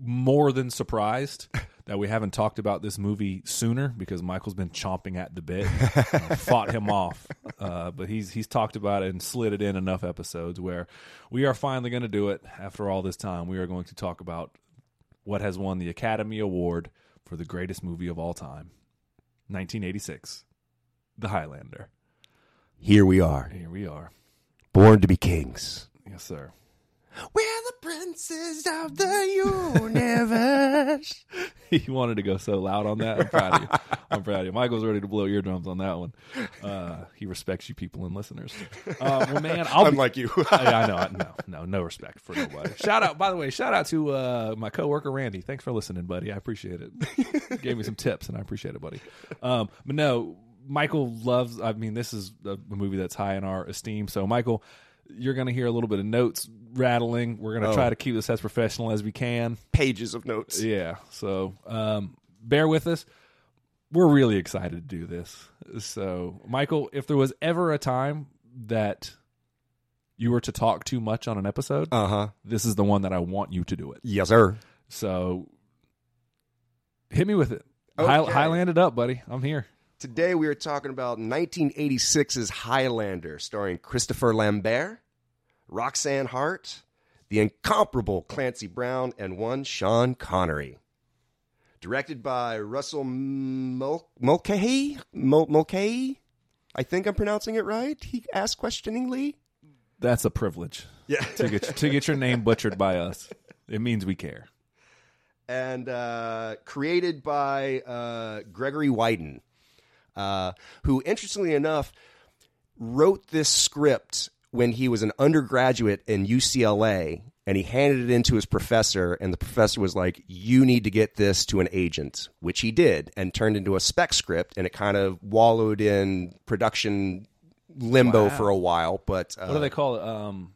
more than surprised that we haven't talked about this movie sooner because Michael's been chomping at the bit. I fought him off, uh, but he's he's talked about it and slid it in enough episodes where we are finally going to do it. After all this time, we are going to talk about what has won the Academy Award for the greatest movie of all time, 1986, The Highlander. Here we are, Here we are. born to be kings. Yes, sir. We're the princes of the universe. he wanted to go so loud on that. I'm proud of you. I'm proud of you. Michael's ready to blow eardrums on that one. Uh, he respects you, people and listeners. Uh, well, man, I'll be, you. I, I know, no, no, no respect for nobody. Shout out, by the way, shout out to uh, my coworker Randy. Thanks for listening, buddy. I appreciate it. Gave me some tips, and I appreciate it, buddy. Um, but no, Michael loves. I mean, this is a movie that's high in our esteem. So, Michael, you're going to hear a little bit of notes rattling. We're going to Oh. try to keep this as professional as we can. Pages of notes. Yeah. So um, bear with us. We're really excited to do this. So, Michael, if there was ever a time that you were to talk too much on an episode, Uh huh. this is the one that I want you to do it. Yes, sir. So, hit me with it. High, Okay. Highland it up, buddy. I'm here. Today we are talking about 1986's Highlander, starring Christopher Lambert, Roxanne Hart, the incomparable Clancy Brown, and one Sean Connery. Directed by Russell Mul- Mulcahy? Mul- Mulcahy? I think I'm pronouncing it right. He asked questioningly. That's a privilege Yeah. to get to get your name butchered by us. It means we care. and uh, created by uh, Gregory Widen, uh, who, interestingly enough, wrote this script when he was an undergraduate in UCLA, and he handed it in to his professor, and the professor was like, "You need to get this to an agent," which he did, and turned into a spec script, and it kind of wallowed in production limbo Wow. for a while. But uh, What do they call it? Um,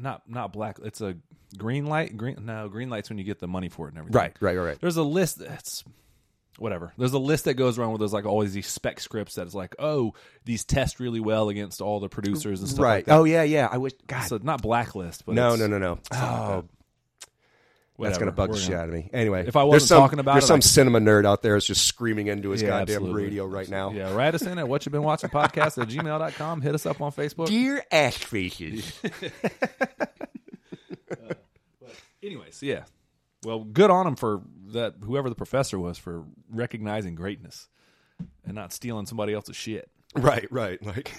not not black. It's a green light. Green no green light's when you get the money for it and everything. right, right, right, right. There's a list that's whatever. There's a list that goes around where there's like always these spec scripts that's like, oh, these test really well against all the producers and stuff Right. like that. oh yeah, yeah. I wish. God. So not blacklist, but no, no, no, no. Oh, whatever. That's gonna bug the shit out of me. Anyway, If I wasn't some, talking about there's it, some could- cinema nerd out there that's just screaming into his Yeah, goddamn absolutely. radio right now. Yeah, write us in at what you've been watching podcast at gmail.com. Hit us up on Facebook. Dear ass faces. Uh, anyways, yeah. Well, good on him for that. Whoever the professor was for recognizing greatness and not stealing somebody else's shit. right, right. Like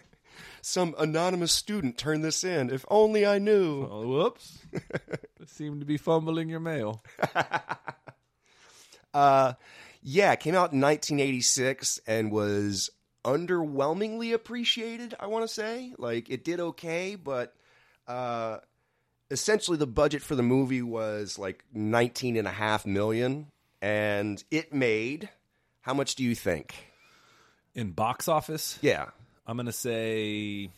some anonymous student turned this in. If only I knew. Oh, whoops! Seem to be fumbling your mail. Uh, yeah, it came out in 1986 and was underwhelmingly appreciated. I want to say, like, it did okay, but uh, essentially the budget for the movie was like 19 and a half million, and it made. How much do you think? In box office, Yeah. I'm gonna say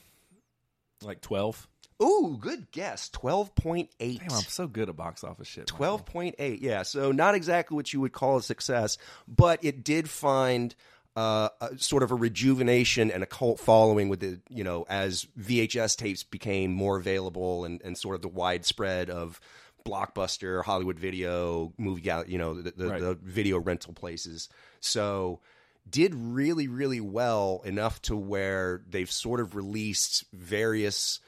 like twelve. Ooh, good guess. 12.8. Damn, I'm so good at box office shit. 12.8 yeah so not exactly what you would call a success but it did find uh, a, sort of a rejuvenation and a cult following with the you know as vhs tapes became more available and, and sort of the widespread of blockbuster hollywood video movie you know the, the, Right. the video rental places so did really really well enough to where they've sort of released various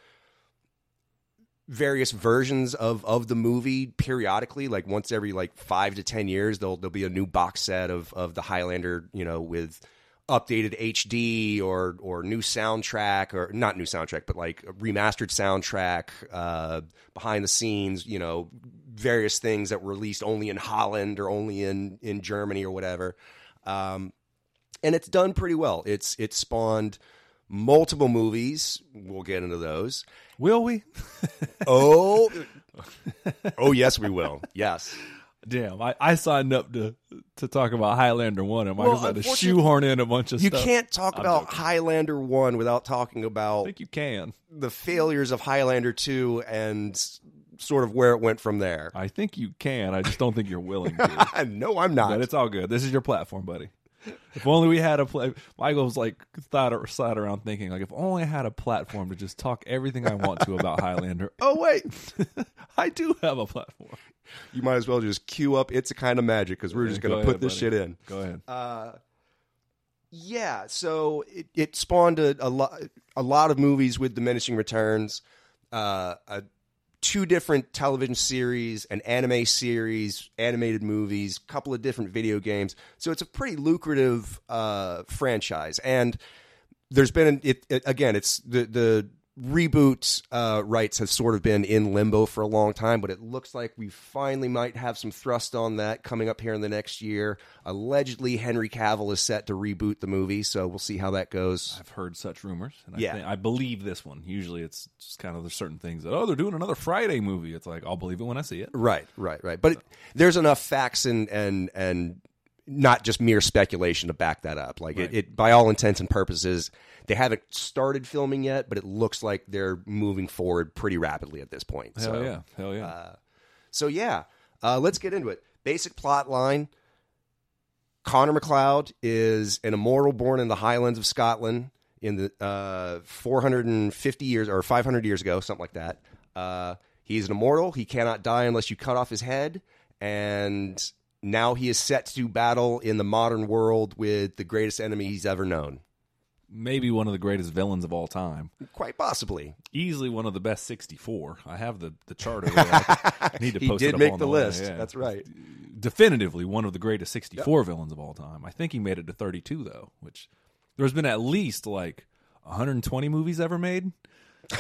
various versions of of the movie periodically like once every like 5 to 10 years there'll there'll be a new box set of of the Highlander you know with updated HD or or new soundtrack or not new soundtrack but like remastered soundtrack uh behind the scenes you know various things that were released only in Holland or only in in Germany or whatever. Um and it's done pretty well. It's it's spawned multiple movies we'll get into those Will we? Oh, oh yes, we will. Yes, Damn, I, I signed up to to talk about Highlander one, and Michael's had to shoehorn in a bunch of you stuff. can't talk I'm about joking. Highlander one without talking about. I about think you can. the failures of Highlander two and sort of where it went from there. I think you can. I just don't think you're willing to. no, I'm not. but it's all good. This is your platform, buddy. If only we had a play. Michael's like thought or sat around thinking like, if only I had a platform to just talk everything I want to about Highlander. Oh wait, I do have a platform. you might as well just queue up "It's a Kind of Magic" because we're just going to put ahead, this buddy. shit in. Go ahead. Uh, yeah, so it, it spawned a, a lot a lot of movies with diminishing returns. Uh, a, two different television series, an anime series, animated movies, a couple of different video games. So it's a pretty lucrative uh, franchise, and there's been it, it again. It's the the reboot uh, rights have sort of been in limbo for a long time, but it looks like we finally might have some thrust on that coming up here in the next year. Allegedly, Henry Cavill is set to reboot the movie, so we'll see how that goes. I've heard such rumors, and I, Yeah. think, I believe this one. Usually, it's just kind of there's certain things that oh they're doing another Friday movie. It's like I'll believe it when I see it. Right, right, right. But it, there's enough facts and and and not just mere speculation to back that up. Like Right. it, it, by all intents and purposes, they haven't started filming yet, but it looks like they're moving forward pretty rapidly at this point. Hell so, yeah, hell yeah. So yeah, uh, let's get into it. Basic plot line: Connor MacLeod is an immortal born in the Highlands of Scotland in the uh, 450 years or 500 years ago, something like that. Uh, he's an immortal. He cannot die unless you cut off his head, and now he is set to battle in the modern world with the greatest enemy he's ever known. Maybe one of the greatest villains of all time. Quite possibly. Easily one of the best 64. I have the the chart over there. I need to He post it did make on the list. yeah. That's right. definitively one of the greatest 64 villains of all time. I think he made it to 32 though, which there's been at least like 120 movies ever made.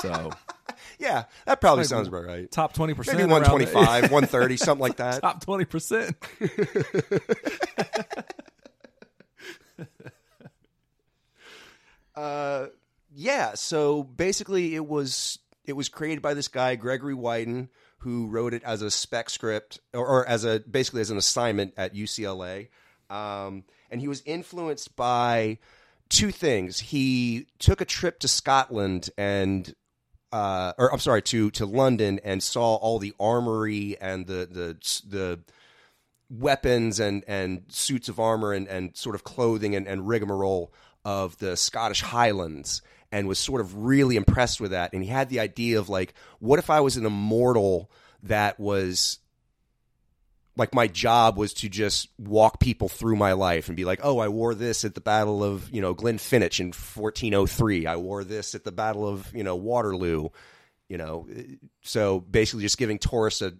so Yeah, that probably sounds about right. top 20 percent, Maybe 125, 130, something like that. top 20 Uh, yeah. So basically, it was it was created by this guy Gregory Widen, who wrote it as a spec script or, or as a basically as an assignment at UCLA, um, and he was influenced by two things. He took a trip to Scotland and. Uh, or I'm sorry, to to London and saw all the armory and the the the weapons and, and suits of armor and, and sort of clothing and, and rigmarole of the Scottish Highlands and was sort of really impressed with that. And he had the idea of like, what if I was an immortal that was like my job was to just walk people through my life and be like, oh, I wore this at the Battle of, you know, Glenfiddich in 1403. I wore this at the Battle of, you know, Waterloo. You know, so basically just giving tourists a,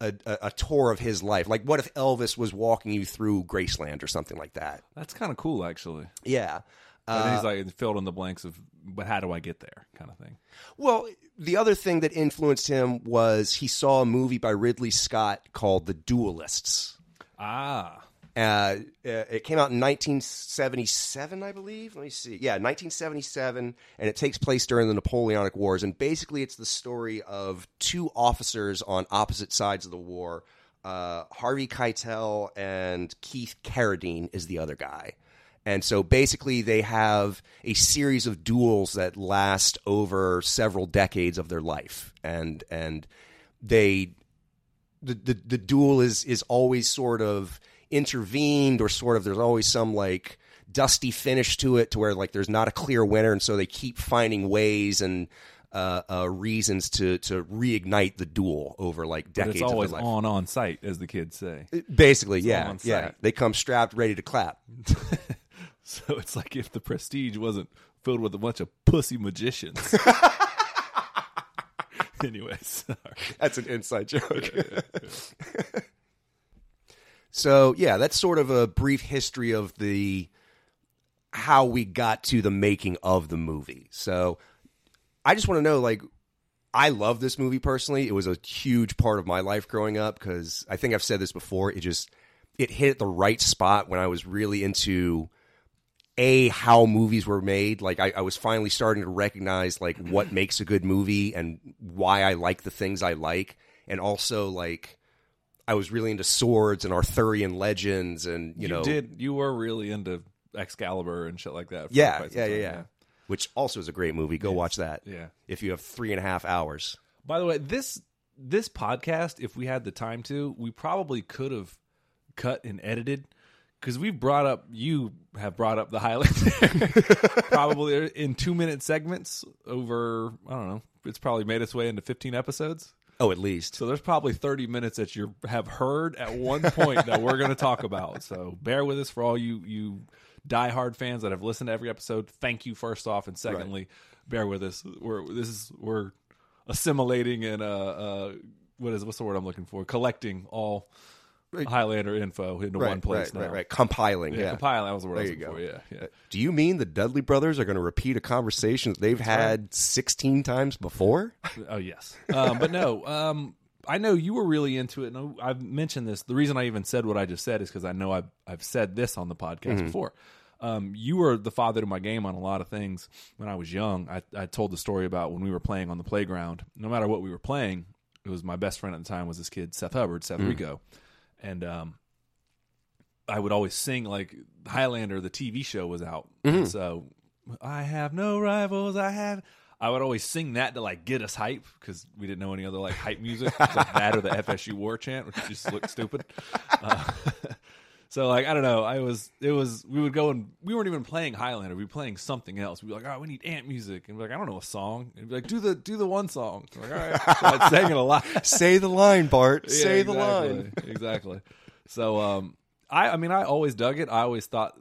a, a tour of his life. Like, what if Elvis was walking you through Graceland or something like that? That's kind of cool actually. Yeah. But then Uh, he's like filled in the blanks of but how do I get there kind of thing. well, the other thing that influenced him was he saw a movie by Ridley Scott called The Duelists. Ah. Uh, uh, it came out in 1977, I believe. Let me see. Yeah, 1977, and it takes place during the Napoleonic Wars. And basically, it's the story of two officers on opposite sides of the war. Uh, Harvey Keitel and Keith Carradine is the other guy. And so basically, they have a series of duels that last over several decades of their life, and and they the, the the duel is is always sort of intervened or sort of there's always some like dusty finish to it to where like there's not a clear winner and so they keep finding ways and uh, uh, reasons to to reignite the duel over like But decades it's always of their life. on on sight as the kids say. Basically, all yeah, on yeah. They come strapped, ready to clap. So it's like if the prestige wasn't filled with a bunch of pussy magicians. Anyways, sorry. That's an inside joke. so yeah, that's sort of a brief history of the how we got to the making of the movie. So I just want to know, like, I love this movie personally. It was a huge part of my life growing up because I think I've said this before. It just it hit the right spot when I was really into a how movies were made. Like I, I was finally starting to recognize like what makes a good movie and why i like the things i like. And also like i was really into swords and arthurian legends and you, You, know did you were really into Excalibur and shit like that? yeah yeah yeah, time, yeah which also is a great movie. Go watch that Yeah. if you have three and a half hours. By the way, this this podcast, if we had the time to, we probably could have cut and edited because we've brought up you have brought up the Highlander probably in two minute segments over I don't know. It's probably made its way into fifteen episodes. oh at least So there's probably 30 minutes that you have heard at one point that we're going to talk about. So bear with us for all you you diehard fans that have listened to every episode. Thank you first off, and secondly, bear with us. We're this is we're assimilating and uh uh what is what's the word I'm looking for? Collecting all Highlander info into right, one place right, now. right, right. Compiling. Yeah, Yeah. compiling. That was the word I was you looking go. for. Yeah, yeah. Do you mean the Dudley brothers are going to repeat a conversation that they've had 16 times before? Oh yes, um, but no. Um, I know you were really into it, and I've mentioned this. The reason I even said what I just said is because I know I've I've said this on the podcast before. Um, you were the father to my game on a lot of things when I was young. I, I told the story about when we were playing on the playground. No matter what we were playing, it was my best friend at the time was this kid Seth Hubbard, Seth Rico, and um, I would always sing like Highlander. The TV show was out, and so I have no rivals. I have. I would always sing that to like get us hype because we didn't know any other like hype music like that or the FSU war chant, which just looked stupid. Uh, so like I don't know. I was it was we would go and we weren't even playing Highlander. We were playing something else. We'd be like, oh, we need ant music, and we're like, I don't know a song. And be like, do the do the one song. I'm like, all right, so I'd sing it a lot. Say the line, Bart. Yeah, Say the line. exactly. So, um, I, I mean, I always dug it. I always thought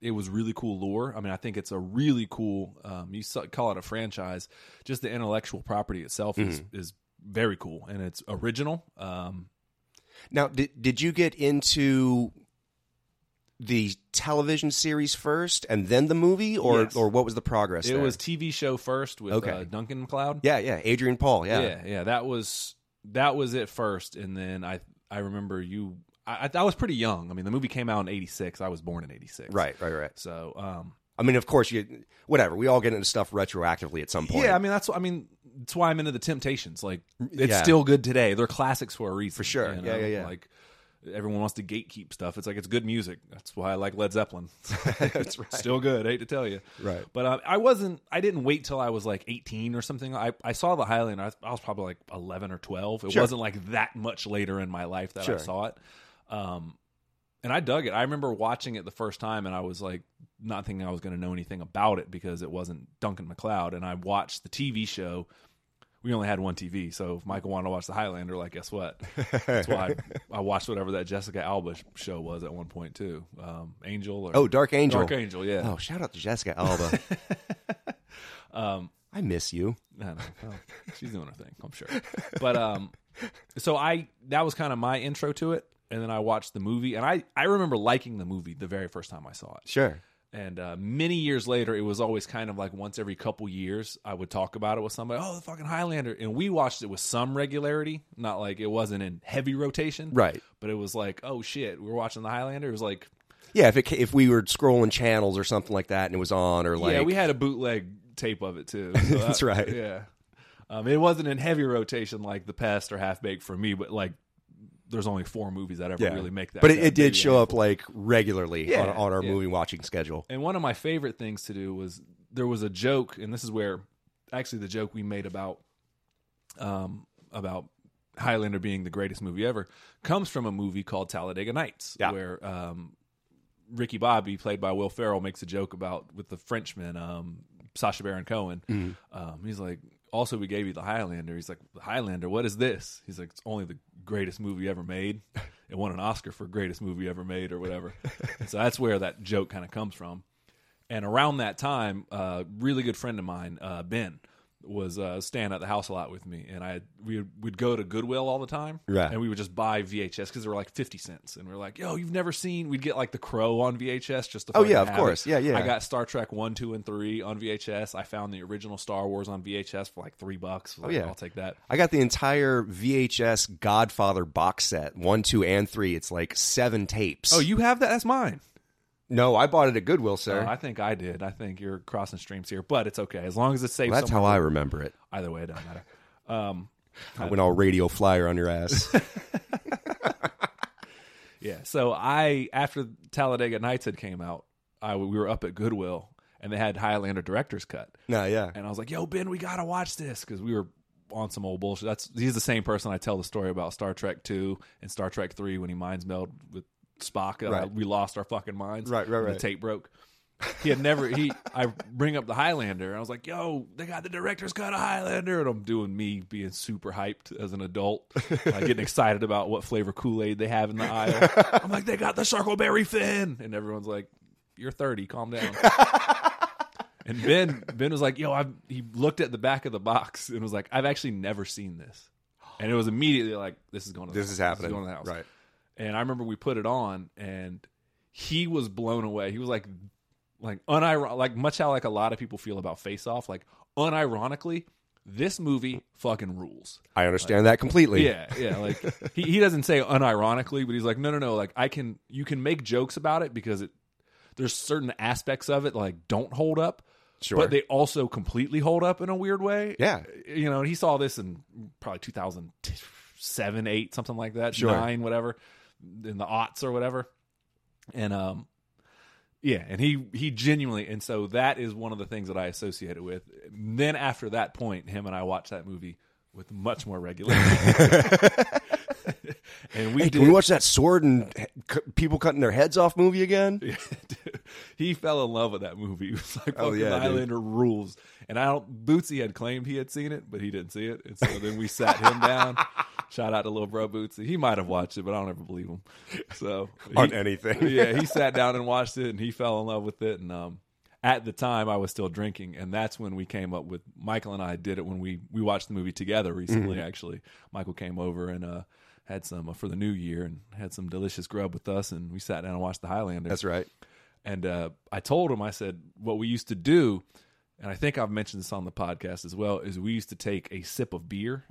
it was really cool lore. I mean, I think it's a really cool. Um, you call it a franchise. Just the intellectual property itself is Mm-hmm. is very cool and it's original. Um, Now, did, did you get into the television series first and then the movie, or Yes. or what was the progress? it there? was TV show first with Okay. uh, Duncan MacLeod. yeah, yeah. Adrian Paul, yeah. yeah, yeah. That was that was it first, and then I I remember you. I, I was pretty young. I mean, the movie came out in '86. I was born in '86. Right, right, right. So, um, I mean, of course, you whatever. We all get into stuff retroactively at some point. Yeah, I mean that's I mean. That's why I'm into the Temptations. Like it's Yeah. still good today. They're classics for a reason. For sure. you Yeah, yeah, yeah. Like everyone wants to gatekeep stuff. It's like it's good music. That's why I like Led Zeppelin. That's right. Still good. I hate to tell you. Right. But um, I wasn't. I didn't wait till I was like 18 or something. I I saw the Highlander. I, was- I was probably like 11 or 12. It Sure. wasn't like that much later in my life that I saw it. Um, and I dug it. I remember watching it the first time, and I was like, not thinking I was going to know anything about it because it wasn't Duncan MacLeod. And I watched the TV show. We only had one TV, so if Michael wanted to watch the Highlander, like, guess what? That's why I, I watched whatever that Jessica Alba show was at one point too. Um, Angel or Oh, Dark Angel. Dark Angel, yeah. Oh, shout out to Jessica Alba. Um, I miss you. I don't know. Well, she's doing her thing, I'm sure. But um, so I that was kind of my intro to it, and then I watched the movie, and I I remember liking the movie the very first time I saw it. Sure. And uh, many years later, it was always kind of like once every couple years, I would talk about it with somebody. Oh, the fucking Highlander, and we watched it with some regularity, not like it wasn't in heavy rotation, Right. But it was like, oh shit, we're watching the Highlander. It was like, Yeah, if it, if we were scrolling channels or something like that and it was on or like yeah, we had a bootleg tape of it too. So That's that- right. Yeah, um, it wasn't in heavy rotation like The Pest or Half Baked for me, but like there's only four movies that ever yeah. really make that. But it, that it did show up like regularly Yeah, on, on our yeah. movie watching schedule. And one of my favorite things to do was there was a joke, and this is where actually the joke we made about um about Highlander being the greatest movie ever comes from a movie called Talladega Nights, where um Ricky Bobby, played by Will Ferrell, makes a joke about with the Frenchman, um, Sacha Baron Cohen. Mm-hmm. Um, he's like, also we gave you the Highlander. He's like, the Highlander, what is this? He's like, it's only the greatest movie ever made. It won an Oscar for greatest movie ever made or whatever. And so that's where that joke kind of comes from. And around that time, a uh, really good friend of mine, uh, Ben, was uh, staying at the house a lot with me, and I we would go to Goodwill all the time, Right. And we would just buy VHS because they were like fifty cents, and we are like, "Yo, you've never seen?" We'd get like The Crow on VHS just to. Oh, yeah, of course. it. Yeah, yeah. I got Star Trek one, two, and three on VHS. I found the original Star Wars on VHS for like three bucks. Like, Oh, yeah. I'll take that. I got the entire VHS Godfather box set, one, two, and three. It's like seven tapes. Oh, you have that? That's mine. No, I bought it at Goodwill, sir. Oh, I think I did. I think you're crossing streams here, but it's okay as long as it's safe. Well, that's how. I remember it. Either way, it doesn't matter. Um, I went all radio flyer on your ass. Yeah. So I after Talladega Nights had came out, I we were up at Goodwill and they had Highlander director's cut, no, yeah. and I was like, "Yo, Ben, we gotta watch this" because we were on some old bullshit. That's he's the same person I tell the story about Star Trek two and Star Trek three when he minds meld with Spock. Uh, Right. we lost our fucking minds. Right, right, right. The tape broke. He had never. He. I bring up the Highlander, and I was like, "Yo, they got the director's cut of Highlander," and I'm doing me being super hyped as an adult, like getting excited about what flavor Kool Aid they have in the aisle. I'm like, "They got the Sharkleberry Fin," and everyone's like, "You're 30, calm down." and Ben, Ben was like, "Yo," I've, He looked at the back of the box and was like, "I've actually never seen this," and it was immediately like, "This is going to This house. is happening. going to the house." Right. And I remember we put it on, and he was blown away. He was like, like unir- like much how like a lot of people feel about Face Off. Like unironically, this movie fucking rules. I understand that completely. Yeah, yeah. Like he, he doesn't say unironically, but he's like, no, no, no. Like I can, you can make jokes about it because it there's certain aspects of it like don't hold up, Sure. but they also completely hold up in a weird way. Yeah. Uh, you know, he saw this in probably 2007, eight, something like that, Sure. nine, whatever, in the aughts or whatever, and um. Yeah, and he he genuinely, and so that is one of the things that I associate it with. then after that point, him and I watched that movie with much more regularity. and we Hey, did. can we watch that sword and people cutting their heads off movie again? he fell in love with that movie. He was like, Oh, "Fucking yeah, dude. Highlander rules." And I don't. Bootsy had claimed he had seen it, but he didn't see it. And so then we sat him down. Shout out to little bro Bootsy. He might have watched it, but I don't ever believe him. So On he- anything. yeah, he sat down and watched it, and he fell in love with it. And um, at the time, I was still drinking, and that's when we came up with Michael and I did it when we we watched the movie together recently. Mm-hmm. Actually, Michael came over and uh, had some uh, for the new year and had some delicious grub with us, and we sat down and watched the Highlander. That's right. And uh, I told him, I said, what we used to do, and I think I've mentioned this on the podcast as well, is we used to take a sip of beer.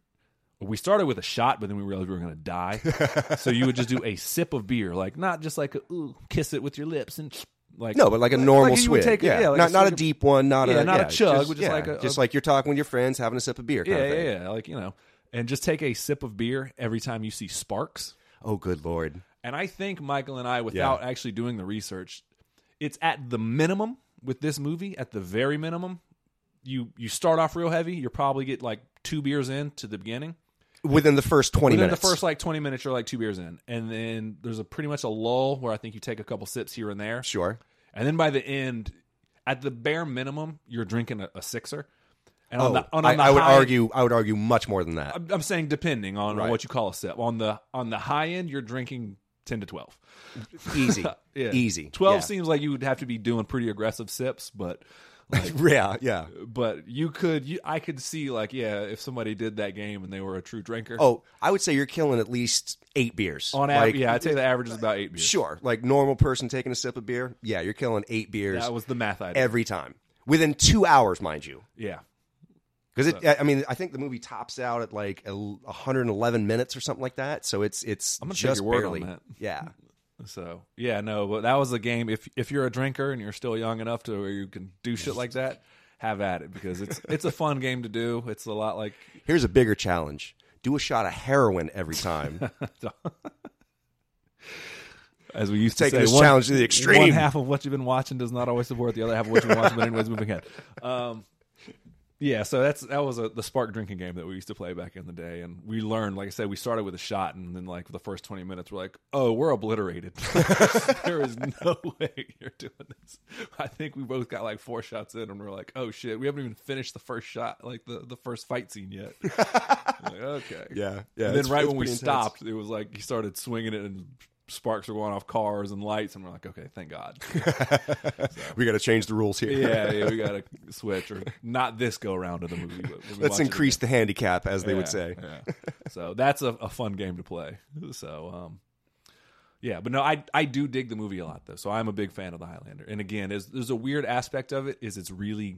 We started with a shot, but then we realized we were going to die. so you would just do a sip of beer, like not just like a ooh, kiss it with your lips and like No, but like a normal like swig. take a- yeah, yeah, like not a not a deep one, not Yeah, a not a chug, just, just yeah, like a- just like you're talking with your friends, having a sip of beer. Kind yeah, of thing. yeah, yeah, like you know, and just take a sip of beer every time you see sparks. Oh, good lord. And I think Michael and I, without actually doing the research, it's at the minimum with this movie. At the very minimum, you you start off real heavy. You probably get like two beers in to the beginning. Within the first twenty Within minutes. the first like twenty minutes, you're like two beers in, and then there's a pretty much a lull where I think you take a couple sips here and there, sure. and then by the end, at the bare minimum, you're drinking a, a sixer. And Oh, on the, on, I, on the I would high- argue. I would argue much more than that. I'm, I'm saying depending on Right. what you call a sip. On the on the high end, you're drinking ten to twelve. Easy, Yeah. easy. 12 yeah. seems like you would have to be doing pretty aggressive sips, but yeah, yeah. but you could you, I could see like yeah, if somebody did that game and they were a true drinker. Oh, I would say you're killing at least eight beers. on like, average, yeah, I'd say the average is about 8 beers. Sure, like normal person taking a sip of beer. Yeah, you're killing eight beers That was the math I did. every time within two hours, mind you. yeah. Because it, I mean, I think the movie tops out at like 111 minutes or something like that. So it's it's I'm gonna just your word on barely. that. Yeah, So, yeah, no, but that was a game if if you're a drinker and you're still young enough to where you can do shit like that, have at it because it's it's a fun game to do. It's a lot like here's a bigger challenge: do a shot of heroin every time. as we used Taking to say, this one, challenge to the extreme. One half of what you've been watching does not always support the other half of what you've been watching. But anyways, moving ahead. Um, yeah, so that's that was a, the spark drinking game that we used to play back in the day, and we learned. Like I said, we started with a shot, and then like the first twenty minutes, we're like, "Oh, we're obliterated. there is no way you're doing this." I think we both got like four shots in, and we're like, "Oh shit, we haven't even finished the first shot, like the the first fight scene yet." like, okay, yeah, yeah. and then right when we intense. stopped, it was like he started swinging it, and sparks are going off cars and lights, and we're like, okay, thank God. we got to change the rules here. yeah, yeah, we got to switch, or not this go around of the movie. Let's increase the handicap, as they again. would say. yeah. So that's a, a fun game to play. So, um, yeah, but no, I I do dig the movie a lot though. So I'm a big fan of the Highlander. And again, there's, there's a weird aspect of it is it's really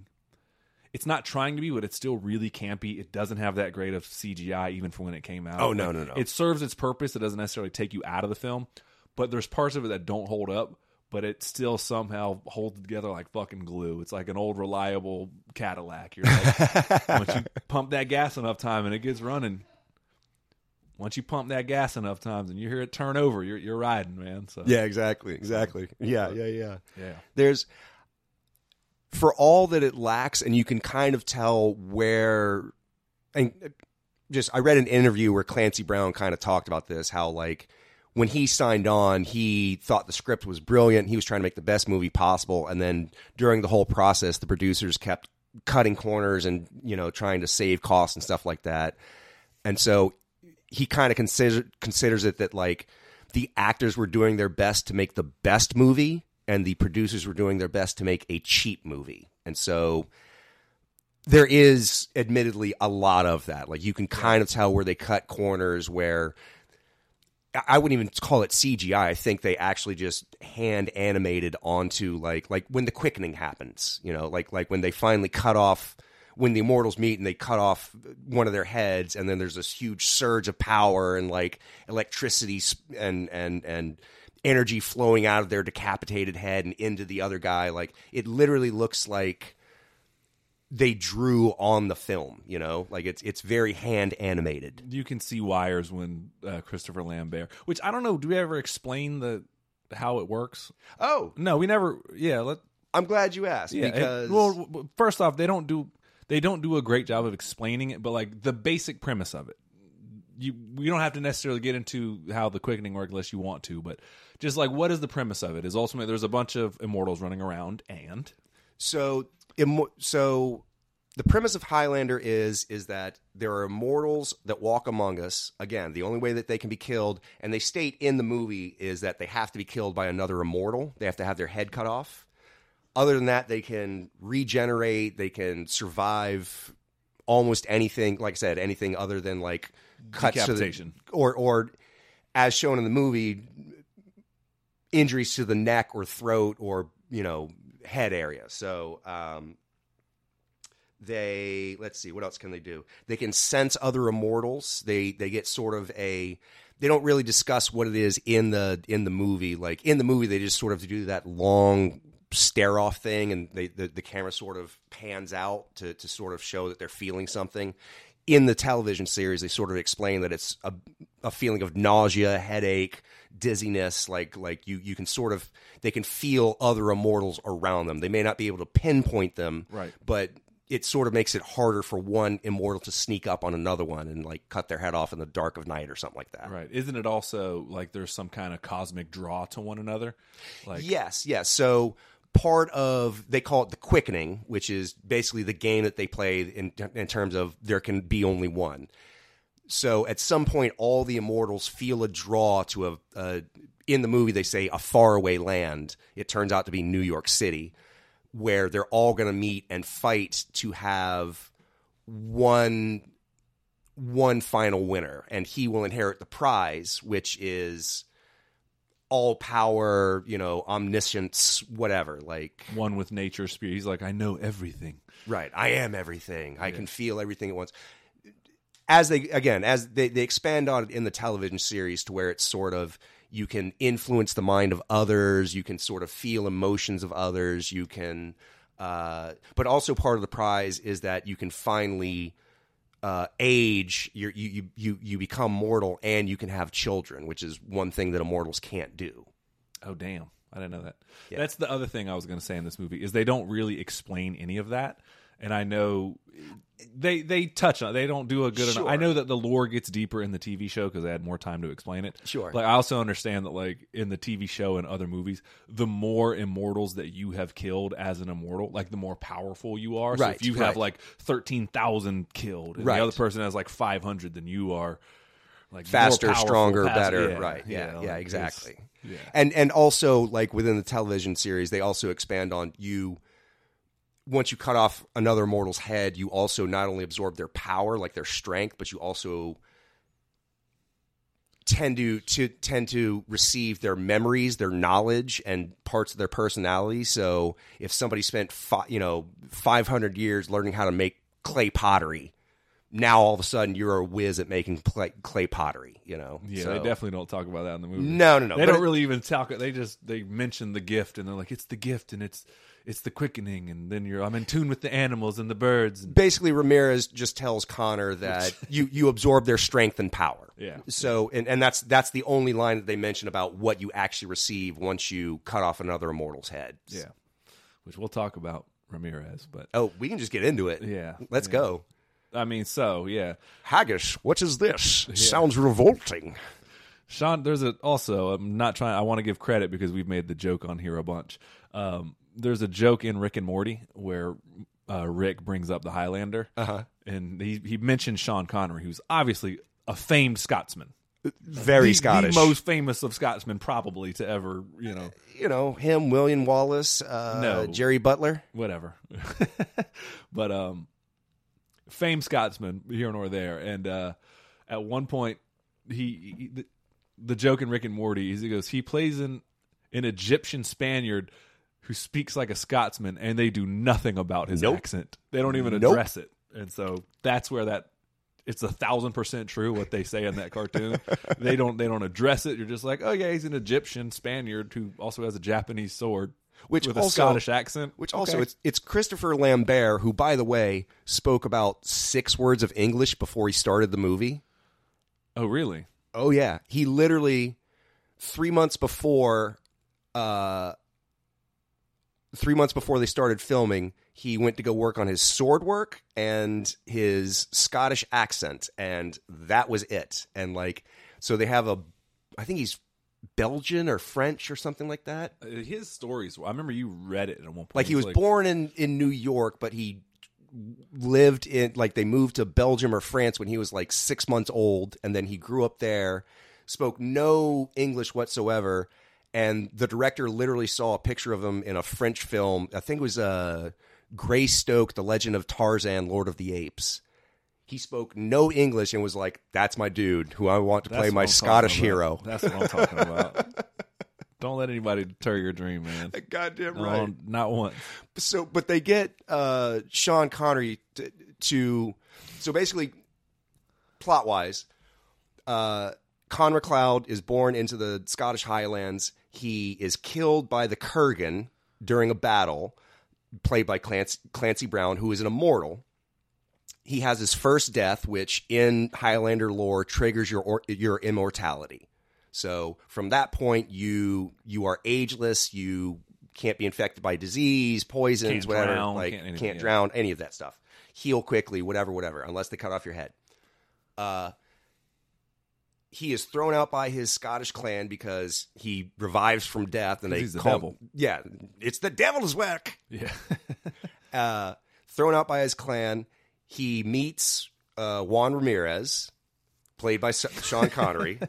it's not trying to be, but it's still really campy. It doesn't have that great of CGI even for when it came out. Oh, no, Like, no, no. It serves its purpose. It doesn't necessarily take you out of the film, but there's parts of it that don't hold up. But it still somehow holds together like fucking glue. It's like an old reliable Cadillac. You're like, once you pump that gas enough time and it gets running, once you pump that gas enough times and you hear it turn over, you're you're riding, man. So Yeah, exactly, exactly. Yeah, yeah, yeah. yeah, There's for all that it lacks, and you can kind of tell where. And just, I read an interview where Clancy Brown kind of talked about this. How like when he signed on, he thought the script was brilliant. He was trying to make the best movie possible, and then during the whole process, the producers kept cutting corners and you know trying to save costs and stuff like that. And so he kind of consider, considers it that like the actors were doing their best to make the best movie and the producers were doing their best to make a cheap movie and so there is admittedly a lot of that like you can kind of tell where they cut corners where I wouldn't even call it CGI. I think they actually just hand animated onto like like when the quickening happens, you know, like like when they finally cut off when the immortals meet and they cut off one of their heads and then there's this huge surge of power and like electricity and and and energy flowing out of their decapitated head and into the other guy like it literally looks like they drew on the film, you know, like it's it's very hand animated. You can see wires when uh, Christopher Lambert, which I don't know. Do we ever explain the how it works? Oh no, we never. Yeah, let. I'm glad you asked Yeah, it- well, first off, they don't do they don't do a great job of explaining it, but like the basic premise of it, you we don't have to necessarily get into how the quickening works unless you want to, but just like what is the premise of it? Is ultimately there's a bunch of immortals running around, and so immo- so the premise of Highlander is is that there are immortals that walk among us. Again, the only way that they can be killed, and they state in the movie, is that they have to be killed by another immortal. They have to have their head cut off. Other than that, they can regenerate. They can survive almost anything. Like I said, anything other than like cuts to the, Decapitation. or or as shown in the movie, injuries to the neck or throat or you know head area. So um, they let's see what else can they do? They can sense other immortals. They they get sort of a they don't really discuss what it is in the in the movie. Like in the movie, they just sort of do that long stare off thing, and they, the the camera sort of pans out to to sort of show that they're feeling something. In the television series, they sort of explain that it's a, a feeling of nausea, headache, dizziness. Like like you you can sort of they can feel other immortals around them. They may not be able to pinpoint them, Right. But it sort of makes it harder for one immortal to sneak up on another one and like cut their head off in the dark of night or something like that. right? Isn't it also like there's some kind of cosmic draw to one another? Like Yes, yes. So part of they call it the quickening, which is basically the game that they play in in terms of there can be only one. So at some point, all the immortals feel a draw to a, a in the movie they say a faraway land. It turns out to be New York City, where they're all going to meet and fight to have one one final winner, and he will inherit the prize, which is all power, you know, omniscience, whatever. Like, one with nature's spirit. He's like, I know everything. right, I am everything. I can feel everything at once. As they again, as they, they expand on it in the television series to where it's sort of you can influence the mind of others, you can sort of feel emotions of others, you can uh, but also part of the prize is that you can finally uh, age, you're, you you you you become mortal, and you can have children, which is one thing that immortals can't do. Oh damn. I didn't know that. That's the other thing I was going to say in this movie is they don't really explain any of that. And I know they they touch on it. they don't do a good enough. I know that the lore gets deeper in the TV show because they had more time to explain it. Sure. Like I also understand that like in the TV show and other movies, the more immortals that you have killed as an immortal, like the more powerful you are. So Right, if you right. have like thirteen thousand killed, and Right. the other person has like five hundred, then you are like faster, powerful, stronger, past- better. yeah, right? Yeah, yeah, like, it's- exactly. yeah. And and also like within the television series, they also expand on you. Once you cut off another mortal's head, you also not only absorb their power, like their strength, but you also tend to to tend to receive their memories, their knowledge, and parts of their personality. So if somebody spent fi- you know five hundred years learning how to make clay pottery, now all of a sudden you're a whiz at making clay, clay pottery. You know, Yeah, So- they definitely don't talk about that in the movie. No, no, no. They don't it- really even talk. They just they mention the gift, and they're like, "It's the gift, and it's it's the quickening." And then you're, I'm in tune with the animals and the birds. And, basically Ramirez just tells Connor that you you absorb their strength and power. Yeah. So and, and that's that's the only line that they mention about what you actually receive once you cut off another immortal's head. yeah, which we'll talk about Ramirez, but Oh, we can just get into it. Yeah, Let's yeah. go. I mean, so yeah, Haggis, what is this? Sounds revolting. Sean. There's a also. I'm not trying. I want to give credit because we've made the joke on here a bunch. Um, there's a joke in Rick and Morty where uh, Rick brings up the Highlander, uh-huh. and he he mentions Sean Connery, who's obviously a famed Scotsman. Very the, Scottish. the most famous of Scotsmen, probably to ever, you know, you know, him, William Wallace, uh, No. Jerry Butler. whatever. but um, famed Scotsman here nor there, and uh, at one point he, he the, the joke in Rick and Morty is he goes he plays an an Egyptian Spaniard who speaks like a Scotsman, and they do nothing about his Nope. accent. They don't even Nope. address it, and so that's where that it's a thousand percent true what they say in that cartoon. they don't they don't address it. You're just like, oh yeah, he's an Egyptian Spaniard who also has a Japanese sword, Which with also- a Scottish accent. Which also Okay. it's it's Christopher Lambert, who by the way spoke about six words of English before he started the movie. oh really? Oh yeah, he literally three months before, uh, three months before they started filming, he went to go work on his sword work and his Scottish accent, and that was it. And like, so they have a, I think he's Belgian or French or something like that. Uh, His stories. I remember you read it at one point. Like he It's was born in in New York, but he lived in like they moved to Belgium or France when he was like six months old, and then he grew up there, spoke no English whatsoever, and the director literally saw a picture of him in a French film. I think it was uh, Greystoke, The Legend of Tarzan, Lord of the Apes. He spoke no English and was like, "That's my dude, who I want to That's play my Scottish hero." That's what I'm talking about. Don't let anybody deter your dream, man. Goddamn No, not once. so but they get uh Sean Connery to, to so basically plot wise uh Connor MacLeod is born into the Scottish Highlands he is killed by the Kurgan during a battle played by Clancy, Clancy Brown who is an immortal he has his first death which in Highlander lore triggers your or, your immortality so from that point, you you are ageless. You can't be infected by disease, poisons, Can't whatever. drown, like can't can't, anything, yeah. drown, any of that stuff. Heal quickly, whatever, whatever. Unless they cut off your head. Uh, he is thrown out by his Scottish clan because he revives from death, and they he's the call devil. yeah, it's the devil's work Yeah. uh, thrown out by his clan. He meets uh, Juan Ramirez, played by Sean Connery,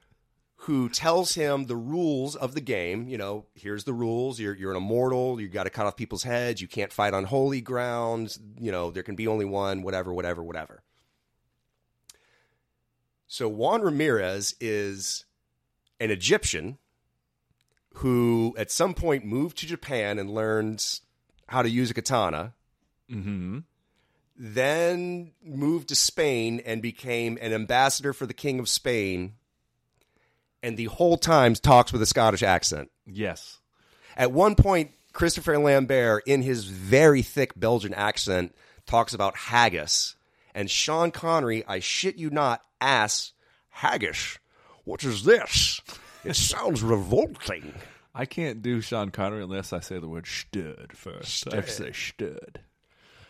who tells him the rules of the game. You know, here's the rules. You're, you're an immortal. You got to cut off people's heads. You can't fight on holy grounds. You know, there can be only one, whatever, whatever, whatever. So Juan Ramirez is an Egyptian who at some point moved to Japan and learned how to use a katana hmm then moved to Spain and became an ambassador for the King of Spain, and the whole time talks with a Scottish accent. Yes. At one point, Christopher Lambert, in his very thick Belgian accent, talks about haggis, and Sean Connery, I shit you not, asks, "Haggis, what is this? It sounds revolting." I can't do Sean Connery unless I say the word stud first. I have to say stud.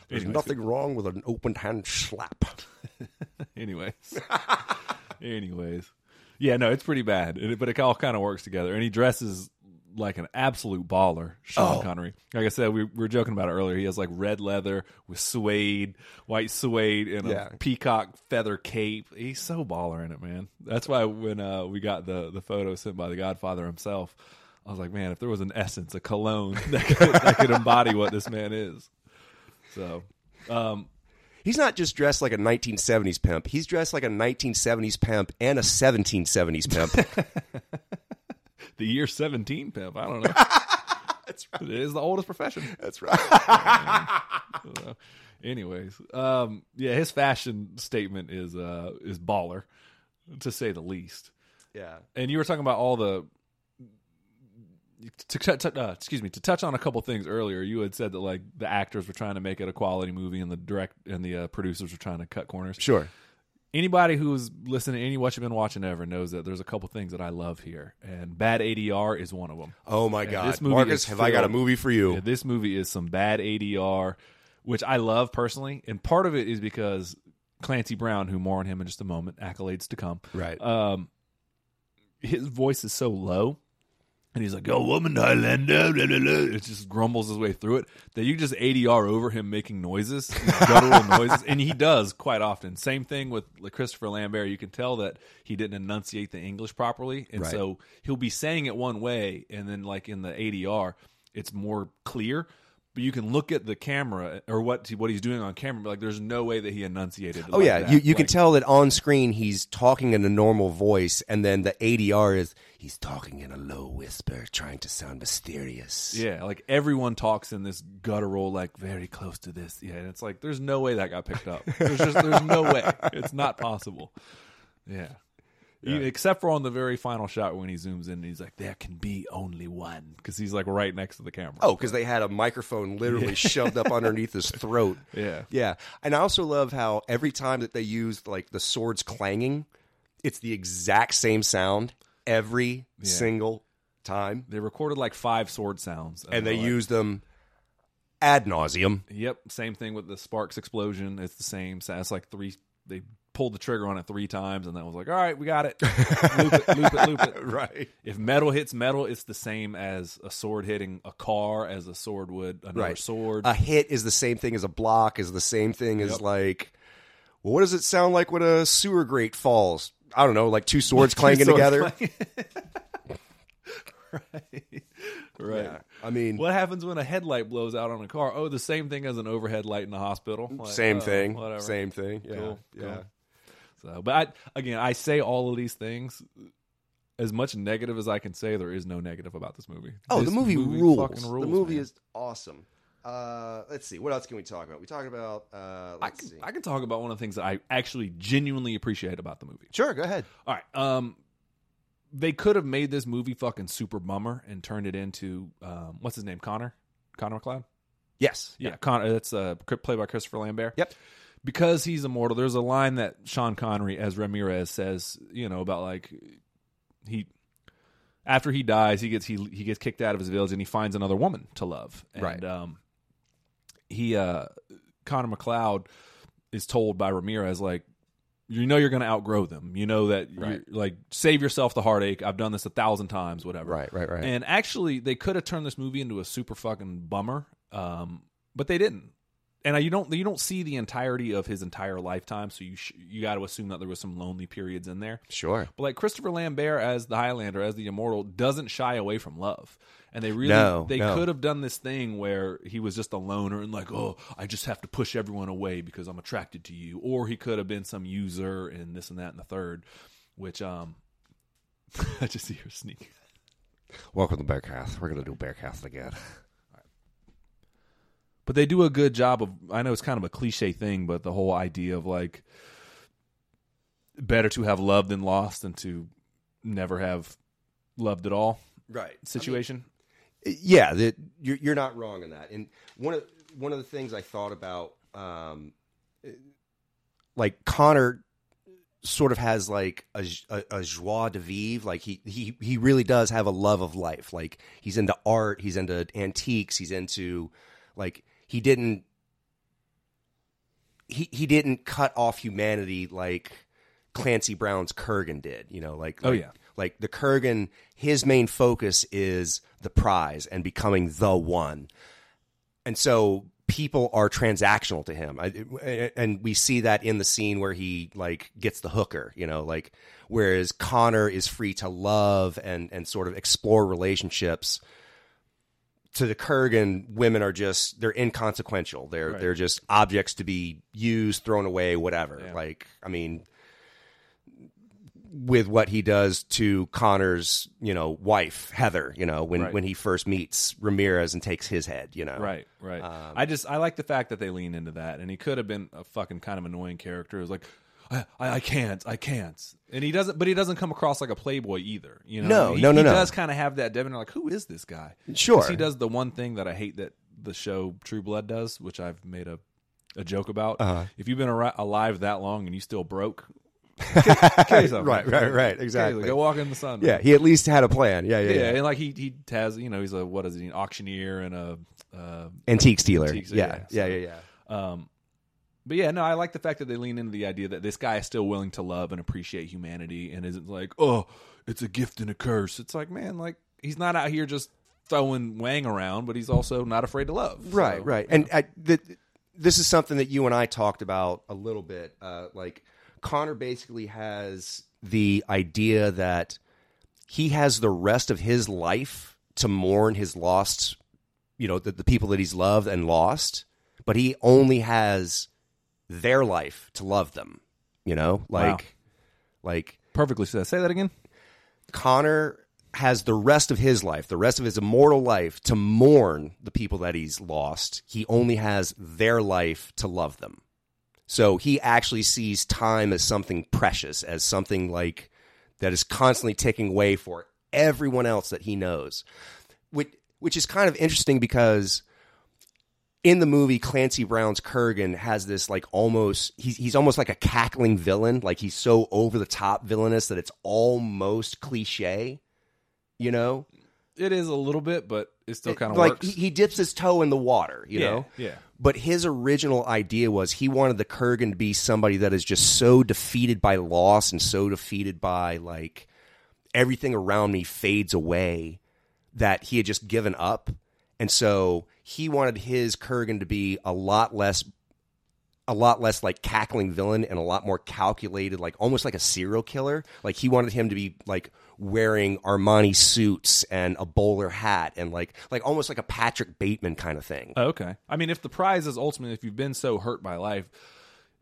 There's Anyways. nothing wrong with an open hand slap. Anyways. Anyways. Yeah, no, it's pretty bad. But it all kind of works together. And he dresses like an absolute baller, Sean Oh. Connery. Like I said, we, we were joking about it earlier. He has like red leather with suede, white suede, and a peacock feather cape. He's so baller in it, man. That's why when uh, we got the, the photo sent by the Godfather himself, I was like, man, if there was an essence, a cologne that could, that could embody what this man is. So, um, He's not just dressed like a 1970s pimp. He's dressed like a 1970s pimp and a 1770s pimp. the year 17 pimp. I don't know. That's right. It is the oldest profession. That's right. So, anyways, um, yeah, his fashion statement is uh, is baller, to say the least. yeah. And you were talking about all the. To, tou- uh, excuse me to touch on a couple things earlier you had said that like the actors were trying to make it a quality movie and the direct and the uh, producers were trying to cut corners Sure. Anybody who's listening to any what you've been watching ever knows that there's a couple things that i love here and bad adr is one of them Oh my Yeah, God, this movie Marcus, have I got a movie for you? Yeah, this movie is some bad ADR, which I love personally, and part of it is because Clancy Brown, who more on him in just a moment, accolades to come. Right. Um, his voice is so low, and he's like, "Oh, woman, Highlander," blah, blah, blah. it just grumbles his way through it. That you just ADR over him making noises, guttural noises, and he does quite often. Same thing with like Christopher Lambert. You can tell that he didn't enunciate the English properly, and Right. so he'll be saying it one way, and then like in the ADR, it's more clear. But you can look at the camera or what what he's doing on camera. Like, there's no way that he enunciated. Oh like yeah, that. you, you can tell that on screen he's talking in a normal voice, and then the ADR is he's talking in a low whisper, trying to sound mysterious. Yeah, like everyone talks in this guttural, like very close to this. Yeah, and it's like there's no way that got picked up. There's just there's no way. It's not possible. Yeah. Even- except for on the very final shot when he zooms in and he's like, "There can be only one," because he's like right next to the camera. Oh, because they had a microphone literally shoved up underneath his throat. Yeah. yeah. And I also love how every time that they use like the swords clanging, it's the exact same sound every single time, They recorded like five sword sounds, and they like, use them ad nauseum. Yep, same thing with the sparks explosion. It's the same. So it's like three. They pulled the trigger on it three times, and that was like, all right, we got it. loop it, loop it, loop it. Right. If metal hits metal, it's the same as a sword hitting a car, as a sword would another Right. sword. a hit is the same thing as a block is the same thing as Yep. like well, what does it sound like when a sewer grate falls i don't know like two swords Two clanging swords together clanging. right, right. Yeah. i mean What happens when a headlight blows out on a car? Oh, the same thing as an overhead light in a hospital. Like, same oh, thing Whatever. same thing yeah Cool, yeah cool. So, but I, again, I say all of these things. As much negative as I can say, there is no negative about this movie. oh This the movie, rules. fucking rules. the movie man. is awesome uh let's see what else can we talk about we talk about uh I let's can, see I can talk about one of the things that I actually genuinely appreciate about the movie. sure go ahead All right. Um, they could have made this movie fucking super bummer and turned it into um, what's his name, Connor, Connor MacLeod. yes Yeah, Connor. That's uh, played by Christopher Lambert. Yep. Because he's immortal. There's a line that Sean Connery as Ramirez says, you know, about like he after he dies, he gets he he gets kicked out of his village and he finds another woman to love. And, Right. Um, he uh, Connor MacLeod is told by Ramirez like. You know you're going to outgrow them. You know that you're Right. like save yourself the heartache. I've done this a thousand times, whatever. right right right And actually, they could have turned this movie into a super fucking bummer, um, but they didn't. And I- you don't you don't see the entirety of his entire lifetime, so you sh- you got to assume that there was some lonely periods in there. sure But like Christopher Lambert as the Highlander, as the Immortal, doesn't shy away from love. And they really No, they no. could have done this thing where he was just a loner and like, oh, I just have to push everyone away because I'm attracted to you. Or he could have been some user and this and that and the third, which um I just see her sneak. welcome to bearcast we're gonna do bearcast again But they do a good job of. I know it's kind of a cliche thing, but the whole idea of like better to have loved than lost than to never have loved at all right situation. yeah, that you're you're not wrong in that. And one of one of the things I thought about, um, like Connor, sort of has like a, a, a joie de vivre. Like he he he really does have a love of life. Like he's into art, he's into antiques, he's into like he didn't he he didn't cut off humanity like Clancy Brown's Kurgan did. You know, like Oh, yeah. like the Kurgan, his main focus is the prize and becoming the one, and so people are transactional to him. I, and we see that in the scene where he like gets the hooker. You know, like whereas Connor is free to love and and sort of explore relationships to the Kurgan, women are just they're inconsequential. They're Right. they're just objects to be used, thrown away, whatever. Yeah. Like I mean, with what he does to Connor's, you know, wife Heather, you know, when Right. when he first meets Ramirez and takes his head, you know, Right, right. Um, I just I like the fact that they lean into that, and he could have been a fucking kind of annoying character. It was like. I, I I can't, I can't, and he doesn't. But he doesn't come across like a playboy either. You know, No, he, no, no, he no. does kind of have that debonair. Like, who is this guy? Sure, he does the one thing that I hate that the show True Blood does, which I've made a, a joke about. Uh-huh. If you've been ar- alive that long and you still broke. Right, right, right, exactly. Go walk in the sun. Yeah, he at least had a plan. Yeah, yeah, yeah, yeah. and like he he has you know he's a what is he an auctioneer and a uh, Antique stealer. Antiques, yeah, yeah, yeah, yeah, yeah. um, but yeah, no, I like the fact that they lean into the idea that this guy is still willing to love and appreciate humanity and isn't like, oh, it's a gift and a curse. It's like, man, like he's not out here just throwing Wang around, but he's also not afraid to love. Right, So, right. And I, the, this is something that you and I talked about a little bit. Uh, like Connor basically has the idea that he has the rest of his life to mourn his lost you know the, the people that he's loved and lost, but he only has their life to love them. You know, like like Perfectly said. Say that again. Connor has the rest of his life, the rest of his immortal life to mourn the people that he's lost. He only has their life to love them. So he actually sees time as something precious, as something like that is constantly taking away for everyone else that he knows. Which which is kind of interesting because in the movie Clancy Brown's Kurgan has this like almost he's he's almost like a cackling villain, like he's so over the top villainous that it's almost cliche, you know? It is a little bit, but it still kind of like works. he, he dips his toe in the water, you yeah, know. yeah. But his original idea was he wanted the Kurgan to be somebody that is just so defeated by loss and so defeated by like everything around me fades away that he had just given up. And so he wanted his Kurgan to be a lot less a lot less like cackling villain and a lot more calculated, like almost like a serial killer. Like he wanted him to be like wearing Armani suits and a bowler hat and like like almost like a Patrick Bateman kind of thing. Oh, okay. I mean, if the prize is ultimately, if you've been so hurt by life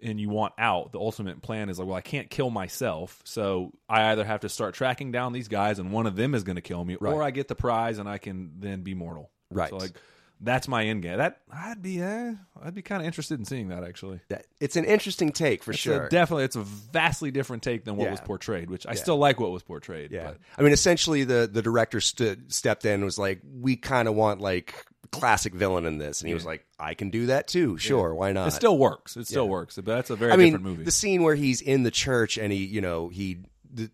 and you want out, the ultimate plan is like, well, I can't kill myself, so I either have to start tracking down these guys, and one of them is going to kill me, Right. or I get the prize and I can then be mortal. Right. So like, that's my end game. That I'd be, eh, I'd be kind of interested in seeing that actually. That- It's an interesting take for It's a- sure. definitely, it's a vastly different take than what Yeah. was portrayed, which I still like what was portrayed. Yeah, but I mean, essentially, the the director stood stepped in and was like, "We kind of want like classic villain in this," and he was like, "I can do that too. Sure, why not?" it still works. It still works. But that's a very I mean, different movie. the scene where he's in the church and he, you know, he the,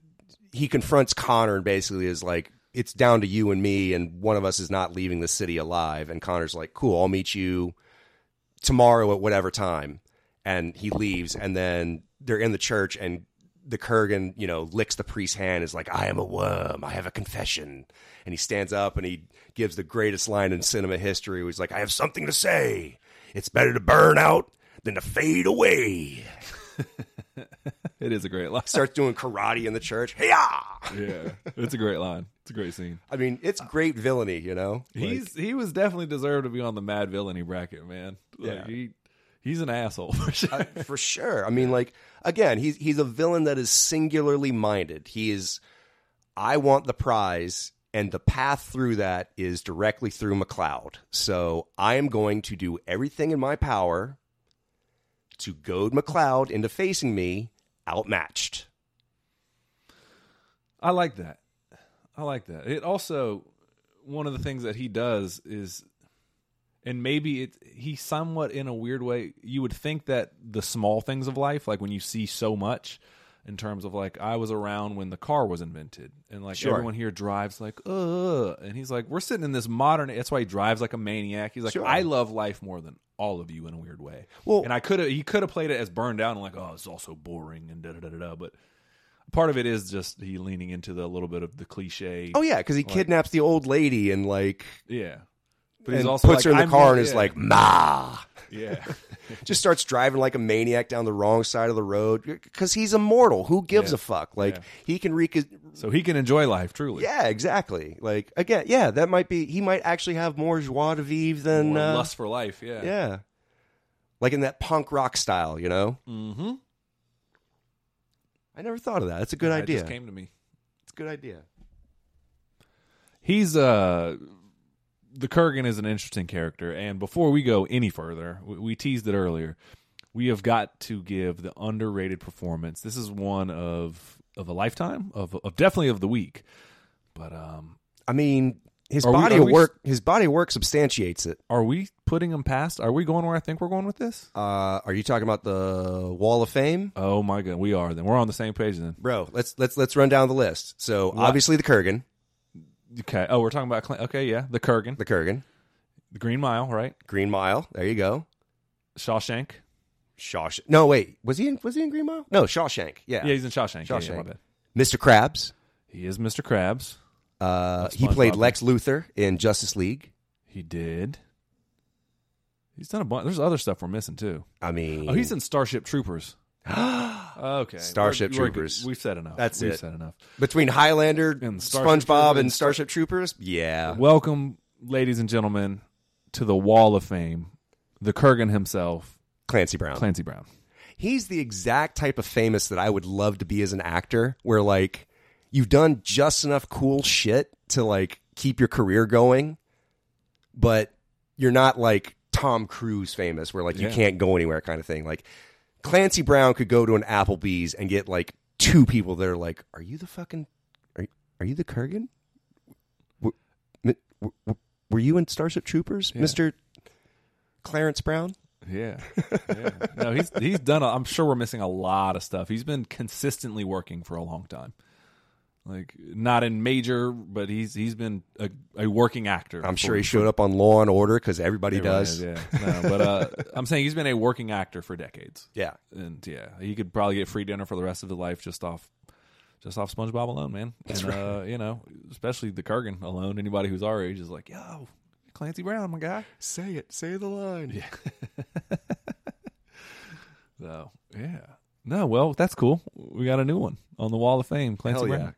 he confronts Connor and basically is like, "It's down to you and me, and one of us is not leaving the city alive." And Connor's like, "Cool, I'll meet you tomorrow at whatever time." And he leaves, and then they're in the church, and the Kurgan, you know, licks the priest's hand, is like, "I am a worm. I have a confession." And he stands up and he gives the greatest line in cinema history. He's like, "I have something to say. It's better to burn out than to fade away." it is a great line. starts doing karate in the church. Hey, yeah, it's a great line. It's a great scene. I mean, it's great villainy, you know. He's he was definitely deserved to be on the mad villainy bracket, man. Like, Yeah. he he's an asshole for sure. for sure. I mean, like again, he's he's a villain that is singularly minded. He is. I want the prize, and the path through that is directly through MacLeod. So I am going to do everything in my power to goad MacLeod into facing me outmatched. I like that. I like that. It also one of the things that he does is and maybe it he somewhat in a weird way you would think that the small things of life like when you see so much in terms of like I was around when the car was invented and like Sure. everyone here drives like uh and he's like we're sitting in this modern that's why he drives like a maniac he's like Sure. I love life more than all of you in a weird way Well- and I could have he could have played it as burned down and like oh it's also boring and da da da da da but part of it is just he leaning into the little bit of the cliche Oh yeah, because he kidnaps the old lady and like yeah but he's also puts her in the I'm car and is like ma. yeah just starts driving like a maniac down the wrong side of the road because he's immortal. Who gives Yeah. a fuck? Like Yeah. he can his. so he can enjoy life truly Yeah, exactly. Like again, yeah, that might be. He might actually have more joie de vivre than uh, lust for life yeah yeah, like in that punk rock style. You know, mm-hmm I never thought of that. That's a good it idea. just came to me It's a good idea. he's uh the Kurgan is an interesting character, and before we go any further, we, we teased it earlier. We have got to give the underrated performance. This is one of of a lifetime of of definitely of the week. But um, I mean, his Are body are of we- work. His body of work substantiates it. are we putting him past? Are we going where I think we're going with this? Uh, are you talking about the Wall of Fame? Oh my god, we are. Then we're on the same page then. Bro, let's let's let's run down the list. So obviously the Kurgan, Okay. Oh, we're talking about Clint. Okay, yeah, the Kurgan, the Kurgan, the Green Mile, right? Green Mile. There you go. Shawshank. Shawshank. No, wait. Was he in? Was he in Green Mile? No, Shawshank. Yeah. Yeah, he's in Shawshank. Yeah, yeah, Shawshank. my bad. Mr. Krabs. He is Mr. Krabs. Uh, he played SpongeBob. Lex Luthor in Justice League. He did. He's done a bunch. There's other stuff we're missing too. I mean, Oh, he's in Starship Troopers. okay, Starship We're- we're- Troopers. We've said enough. That's We've it. said enough. between Highlander, And Starship SpongeBob, Troopers. and Starship Troopers. Yeah, Welcome, ladies and gentlemen, to the Wall of Fame, the Kurgan himself, Clancy Brown. Clancy Brown. He's the exact type of famous that I would love to be as an actor, where like you've done just enough cool shit to like keep your career going, but you're not like Tom Cruise famous, where like you Yeah. can't go anywhere kind of thing. Like Clancy Brown could go to an Applebee's and get like two people that are like, "Are you the fucking? Are are you the Kurgan? W- m- w- w- Were you in Starship Troopers, Yeah. Mister Clarence Brown?" Yeah, yeah. No, he's he's done. A, I'm sure we're missing a lot of stuff. He's been consistently working for a long time. Like not in major, but he's he's been a, a working actor. I'm sure he showed up on Law and Order because everybody Everyone does. is, yeah. No, but uh, I'm saying he's been a working actor for decades, yeah. and yeah, he could probably get free dinner for the rest of his life just off. Just off SpongeBob alone, man. and uh, you know, especially the Kurgan alone. Anybody who's our age is like, "Yo, Clancy Brown, my guy." Say it. Say the line. Yeah. So yeah, no, well, that's cool. We got a new one on the Wall of Fame, Clancy Hell yeah.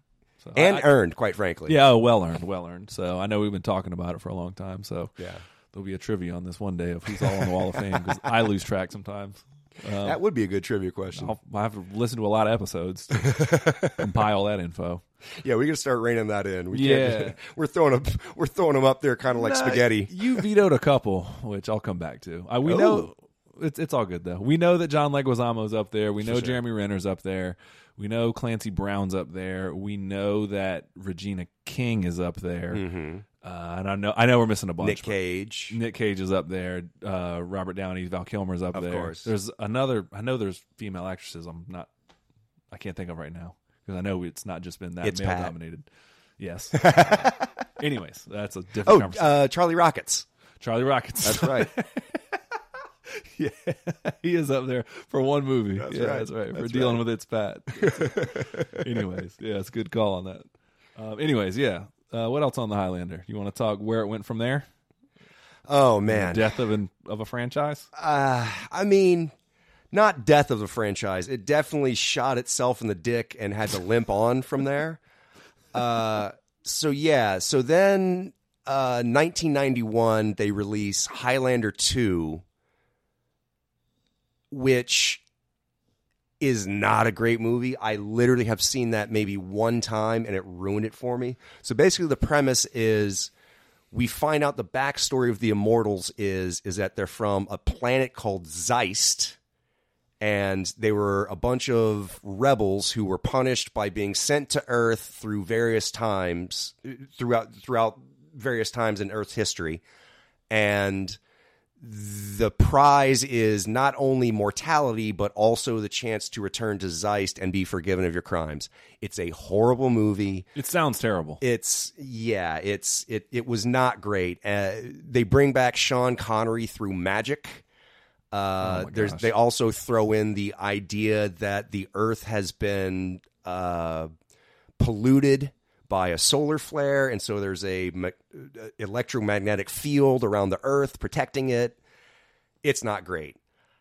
So And I- earned, quite frankly. yeah, oh, well earned, well earned. So I know we've been talking about it for a long time. So Yeah. there'll be a trivia on this one day of who's all on the Wall of Fame because I lose track sometimes. Um, That would be a good trivia question. I'll, I have to listen to a lot of episodes to compile that info. Yeah, we can start reining that in. We Yeah. we're throwing up, we're throwing them up there, kind of like Nah, spaghetti. You vetoed a couple, which I'll come back to. I, we know it's it's all good though. We know that John Leguizamo's up there. We know sure. Jeremy Renner's up there. We know Clancy Brown's up there. We know that Regina King is up there. Mm-hmm. Uh, and I know I know we're missing a bunch. Nick Cage. Nick Cage is up there. Uh, Robert Downey, Val Kilmer's up Of there. course. There's another. I know there's female actresses. I'm not. I can't think of right now because I know it's not just been that It's male Pat. dominated. Yes. Anyways, that's a different Oh, conversation. uh, Charlie Rockets. Charlie Rockets. That's right. yeah, he is up there for one movie. That's yeah, right. that's right. For dealing right. with its pat. anyways, yeah, it's a good call on that. Um, anyways, yeah. Uh, what else on the Highlander? You want to talk where it went from there? Oh man. Death of an of a franchise. Uh, I mean, not death of the franchise. It definitely shot itself in the dick and had to limp on from there. Uh, so yeah. So then, uh, 1991, they release Highlander 2, which is not a great movie. I literally have seen that maybe one time and it ruined it for me. So basically, the premise is we find out the backstory of the immortals is is that they're from a planet called Zeist and they were a bunch of rebels who were punished by being sent to earth through various times throughout throughout various times in earth's history and the prize is not only mortality but also the chance to return to Zeist and be forgiven of your crimes. It's a horrible movie It sounds terrible. it's yeah it's it it was not great uh, they bring back sean connery through magic uh, Oh there's they also throw in the idea that the earth has been uh, polluted by a solar flare and so there's a me- uh, electromagnetic field around the earth protecting it it's not great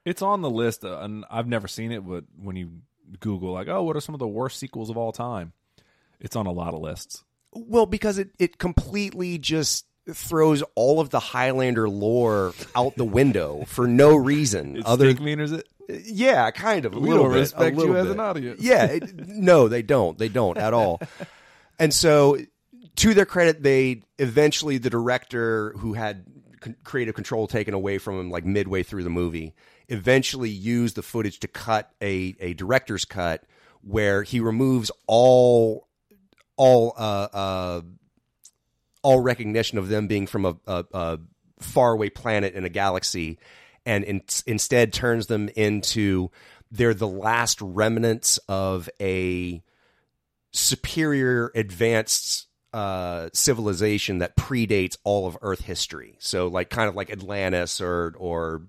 It's on the list, uh, and I've never seen it. But when you Google, like, oh, what are some of the worst sequels of all time? It's on a lot of lists. Well, because it, it completely just throws all of the Highlander lore out the window for no reason It's other meaners it. yeah, kind of a We little don't bit, respect a little you as an audience. Yeah, it, no, they don't. They don't at all. And so, to their credit, they eventually the director who had con- creative control taken away from him like midway through the movie eventually used the footage to cut a a director's cut where he removes all all uh, uh, all recognition of them being from a, a, a faraway planet in a galaxy, and in, instead turns them into they're the last remnants of a superior, advanced uh, civilization that predates all of Earth history. So, like, kind of like Atlantis or or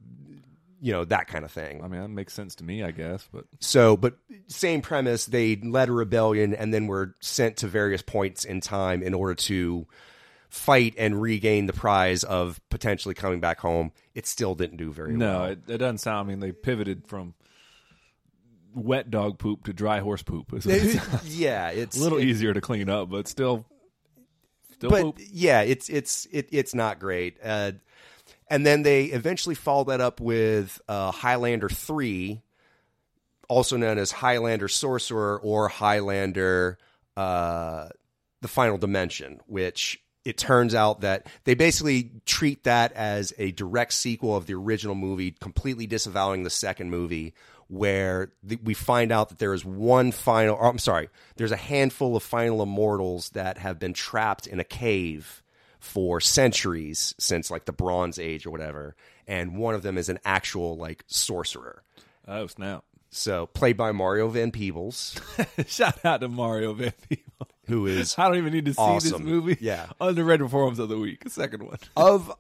you know that kind of thing. I mean, that makes sense to me, I guess. But So, but same premise. They led a rebellion and then were sent to various points in time in order to fight and regain the prize of potentially coming back home. It still didn't do very no, well. it, it doesn't sound. I mean, they pivoted from wet dog poop to dry horse poop. It's yeah, it's a little it- easier to clean up, but still, still but poop. yeah, it's it's it, it's not great. Uh, and then they eventually follow that up with uh, Highlander three, also known as Highlander Sorcerer or Highlander uh, the Final Dimension, which it turns out that they basically treat that as a direct sequel of the original movie, completely disavowing the second movie, where the, we find out that there is one final, or, I'm sorry, there's a handful of final immortals that have been trapped in a cave for centuries since like the Bronze Age or whatever, and one of them is an actual like sorcerer. Oh snap! So played by Mario Van Peebles, Shout out to Mario Van Peebles. who is I don't even need to see this movie. Yeah. Underrated performance of the week. Second one. of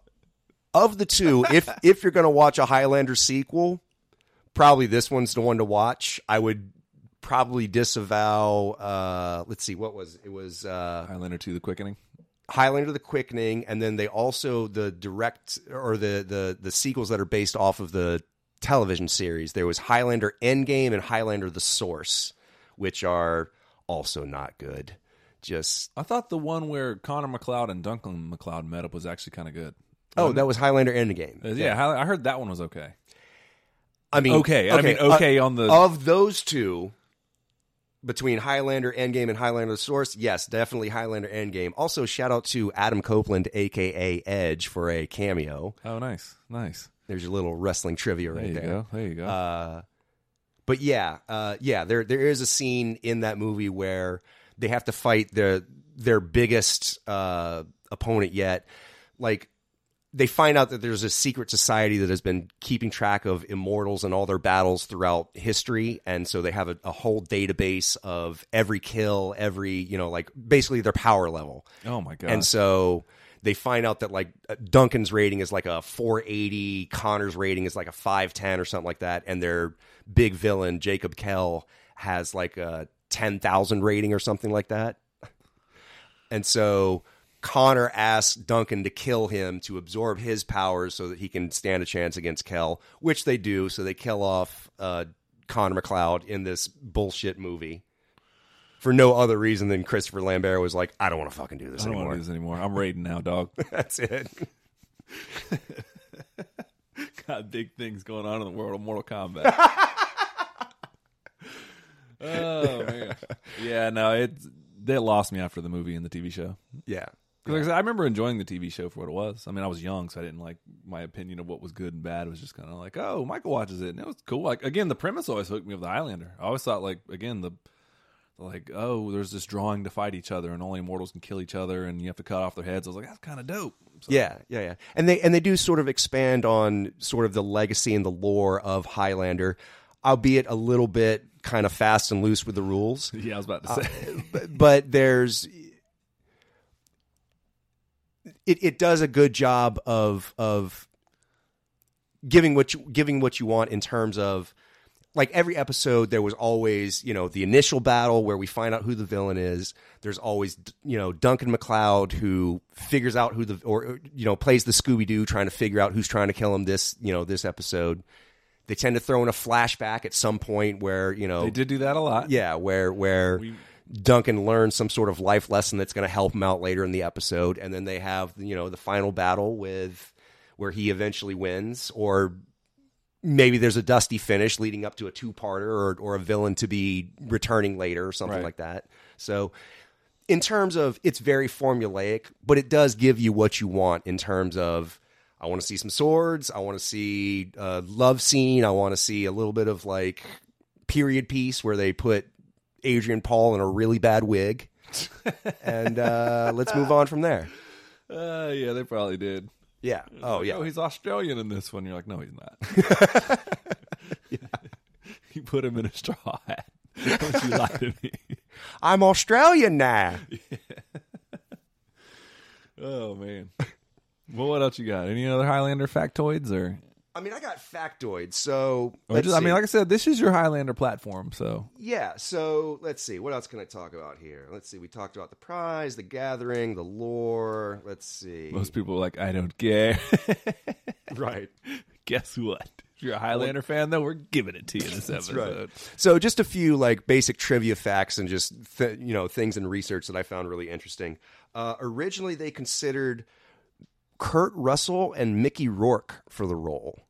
of the two, if if you're going to watch a Highlander sequel, probably this one's the one to watch. I would probably disavow. Uh, let's see, what was it? Was uh, Highlander 2 The Quickening. Highlander: The Quickening, and then they also the direct or the the the sequels that are based off of the television series. There was Highlander Endgame and Highlander: The Source, which are also not good. Just I thought the one where Connor MacLeod and Duncan MacLeod met up was actually kind of good. oh, that was Highlander Endgame. Uh, Yeah, I heard that one was okay. I mean, Okay, I mean, okay on the- of those two between Highlander Endgame and Highlander the Source. Yes, definitely Highlander Endgame. Also, shout out to Adam Copeland, aka Edge, for a cameo. Oh, nice, nice. There's your little wrestling trivia There right you there. go. There you go. Uh, but yeah, uh, yeah, there there is a scene in that movie where they have to fight their their biggest uh, opponent yet. Like they find out that there's a secret society that has been keeping track of immortals and all their battles throughout history, and so they have a, a whole database of every kill, every you know, like basically their power level. oh my god. And so they find out that like uh, Duncan's rating is like a 480, Connor's rating is like a 510 or something like that, and their big villain Jacob Kell has like a 10,000 rating or something like that. And so Connor asks Duncan to kill him to absorb his powers so that he can stand a chance against Kell, which they do. So they kill off uh, Connor MacLeod in this bullshit movie. For no other reason than Christopher Lambert was like, I don't want to fucking do this I don't anymore. want to do this anymore. I'm raiding now, dog. That's it. Got big things going on in the world of Mortal Kombat. oh man, yeah. No, it they lost me after the movie and the TV show. Yeah. 'Cause Like I, said, I remember enjoying the TV show for what it was. I mean, I was young, so I didn't like my opinion of what was good and bad. It was just kind of like, oh, Michael watches it, and it was cool. Like again, the premise always hooked me of the Highlander. I always thought like again the like oh, there's this drawing to fight each other, and only immortals can kill each other, and you have to cut off their heads. I was like, that's kind of dope. So, Yeah, yeah, yeah. And they and they do sort of expand on sort of the legacy and the lore of Highlander, albeit a little bit kind of fast and loose with the rules. yeah, I was about to uh, say. but, but there's it, it does a good job of of giving what you giving what you want in terms of like every episode there was always you know the initial battle where we find out who the villain is there's always you know duncan macleod who figures out who the or you know plays the scooby-doo trying to figure out who's trying to kill him this you know this episode they tend to throw in a flashback at some point where you know they did do that a lot. yeah, where where Duncan learns some sort of life lesson that's going to help him out later in the episode, and then they have you know the final battle with where he eventually wins, or maybe there's a dusty finish leading up to a two parter or or a villain to be returning later or something Right. like that. So. In terms of it's very formulaic, but it does give you what you want in terms of I want to see some swords, I want to see a love scene, I want to see a little bit of like period piece where they put Adrian Paul in a really bad wig. and uh, let's move on from there. Uh, yeah, they probably did. Yeah. Oh, Like, yeah. Oh, he's Australian in this one. You're like, no, he's not. You put him in a straw hat. Don't you lie to me? I'm Australian now. Oh man. Well, what else you got? Any other Highlander factoids or? I mean, I got factoids. So, or let's just, I mean, like I said, this is your Highlander platform, so yeah. So, let's see. What else can I talk about here? Let's see. We talked about the prize, the gathering, the lore. Let's see. most people are like, I don't care. right. Guess what? If you're a Highlander fan, though, we're giving it to you this episode. So, just a few like basic trivia facts and just th- you know things in research that I found really interesting. Uh, originally, they considered Kurt Russell and Mickey Rourke for the role.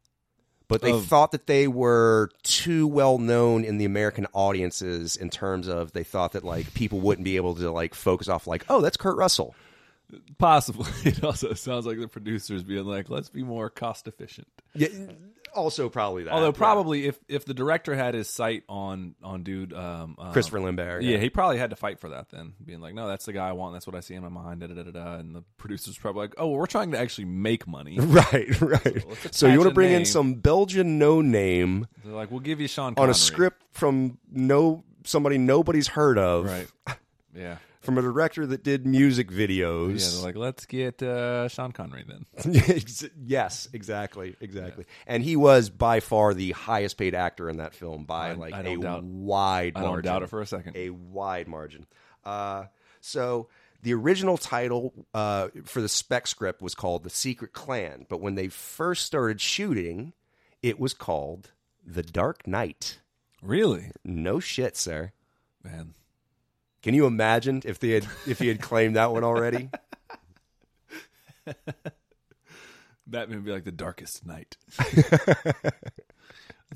But they Of- thought that they were too well known in the American audiences in terms of they thought that like people wouldn't be able to like focus off like, oh, that's Kurt Russell. Possibly. It also sounds like the producers being like, let's be more cost efficient. Yeah, also probably that. Although yeah. probably if if the director had his sight on on dude um, um, Christopher Lindbergh. yeah. he probably had to fight for that then, being like, no, that's the guy I want. That's what I see in my mind. Da, da, da, da, da. And the producers probably like, oh, well, we're trying to actually make money. Right, right. let's So you want to bring in some Belgian no name They're like, we'll give you Sean on a script from no somebody nobody's heard of, right? Yeah, from a director that did music videos. yeah. They're like, let's get uh, Sean Connery then. yes, exactly, exactly. And he was by far the highest paid actor in that film by I- like I a doubt- wide I margin. don't doubt it for a second. a wide margin. Uh, so the original title uh, for the spec script was called The Secret Clan, but when they first started shooting, it was called The Dark Knight. Really, No shit, sir. man. Can you imagine if they had if he had claimed that one already? That may be like the darkest night. That's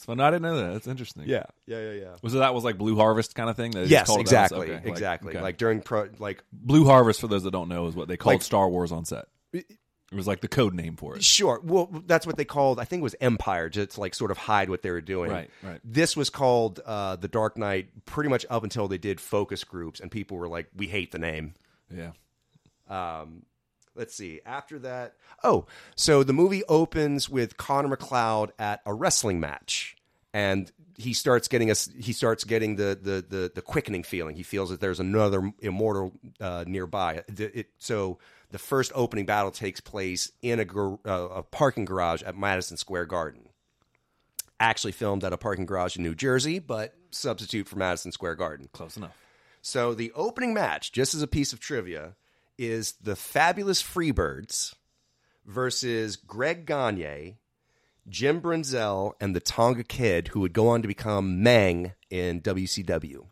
fun. I didn't know that. That's interesting. yeah, yeah, yeah, yeah. Was it that was like Blue Harvest kind of thing? That Yes, called it that? exactly, like- exactly. okay. Like during pro, like Blue Harvest, for those that don't know, is what they called Like- Star Wars on set. It was like the code name for it. Sure. Well, that's what they called. I think it was Empire, just to like sort of hide what they were doing. Right, right. This was called uh, the Dark Knight, pretty much up until they did focus groups, and people were like, "We hate the name." Yeah. Um, let's see. After that, oh, so the movie opens with Connor MacLeod at a wrestling match, and he starts getting us. He starts getting the the the, the quickening feeling. He feels that there's another immortal uh, nearby. It, it- so the first opening battle takes place in a, gar- uh, a parking garage at Madison Square Garden. Actually filmed at a parking garage in New Jersey, but substitute for Madison Square Garden. Close enough. So the opening match, just as a piece of trivia, is the Fabulous Freebirds versus Greg Gagne, Jim Brunzel, and the Tonga Kid, who would go on to become Meng in WCW.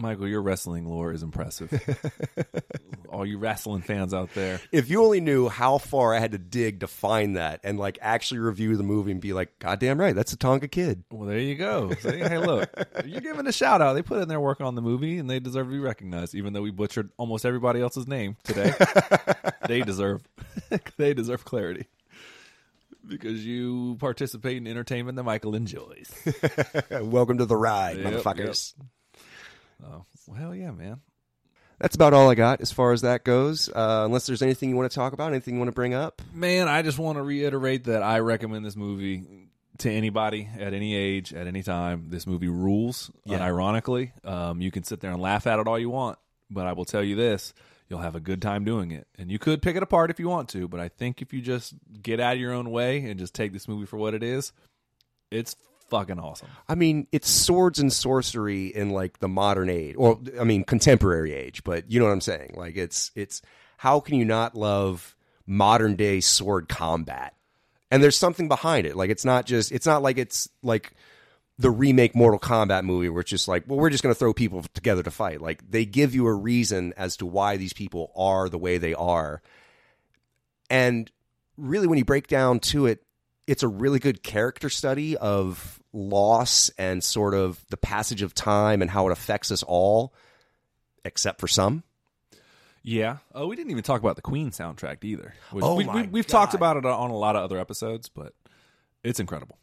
Michael, your wrestling lore is impressive. All you wrestling fans out there. If you only knew how far I had to dig to find that and like actually review the movie and be like, God damn right, that's a Tonga Kid. Well, there you go. See, hey, look, you're giving a shout out. They put in their work on the movie, and they deserve to be recognized. Even though we butchered almost everybody else's name today, they deserve they deserve clarity because you participate in entertainment that Michael enjoys. Welcome to the ride, Yep, motherfuckers. Oh, well, hell yeah, man. That's about all I got as far as that goes. Uh, unless there's anything you want to talk about, anything you want to bring up. Man, I just want to reiterate that I recommend this movie to anybody at any age, at any time. This movie rules. Yeah. Unironically, um, you can sit there and laugh at it all you want, but I will tell you this: you'll have a good time doing it. And you could pick it apart if you want to, but I think if you just get out of your own way and just take this movie for what it is, it's fucking awesome. I mean, it's swords and sorcery in like the modern age, or I mean, contemporary age. But you know what I'm saying? Like, it's it's how can you not love modern day sword combat? And there's something behind it. Like, it's not just it's not like it's like the remake Mortal Kombat movie where it's just like, well, we're just going to throw people together to fight. Like, they give you a reason as to why these people are the way they are. And really, when you break down to it, it's a really good character study of loss and sort of the passage of time and how it affects us all, except for some. Yeah. Oh, we didn't even talk about the Queen soundtrack either. Which Oh we, my we, we've talked about it on a lot of other episodes, but it's incredible.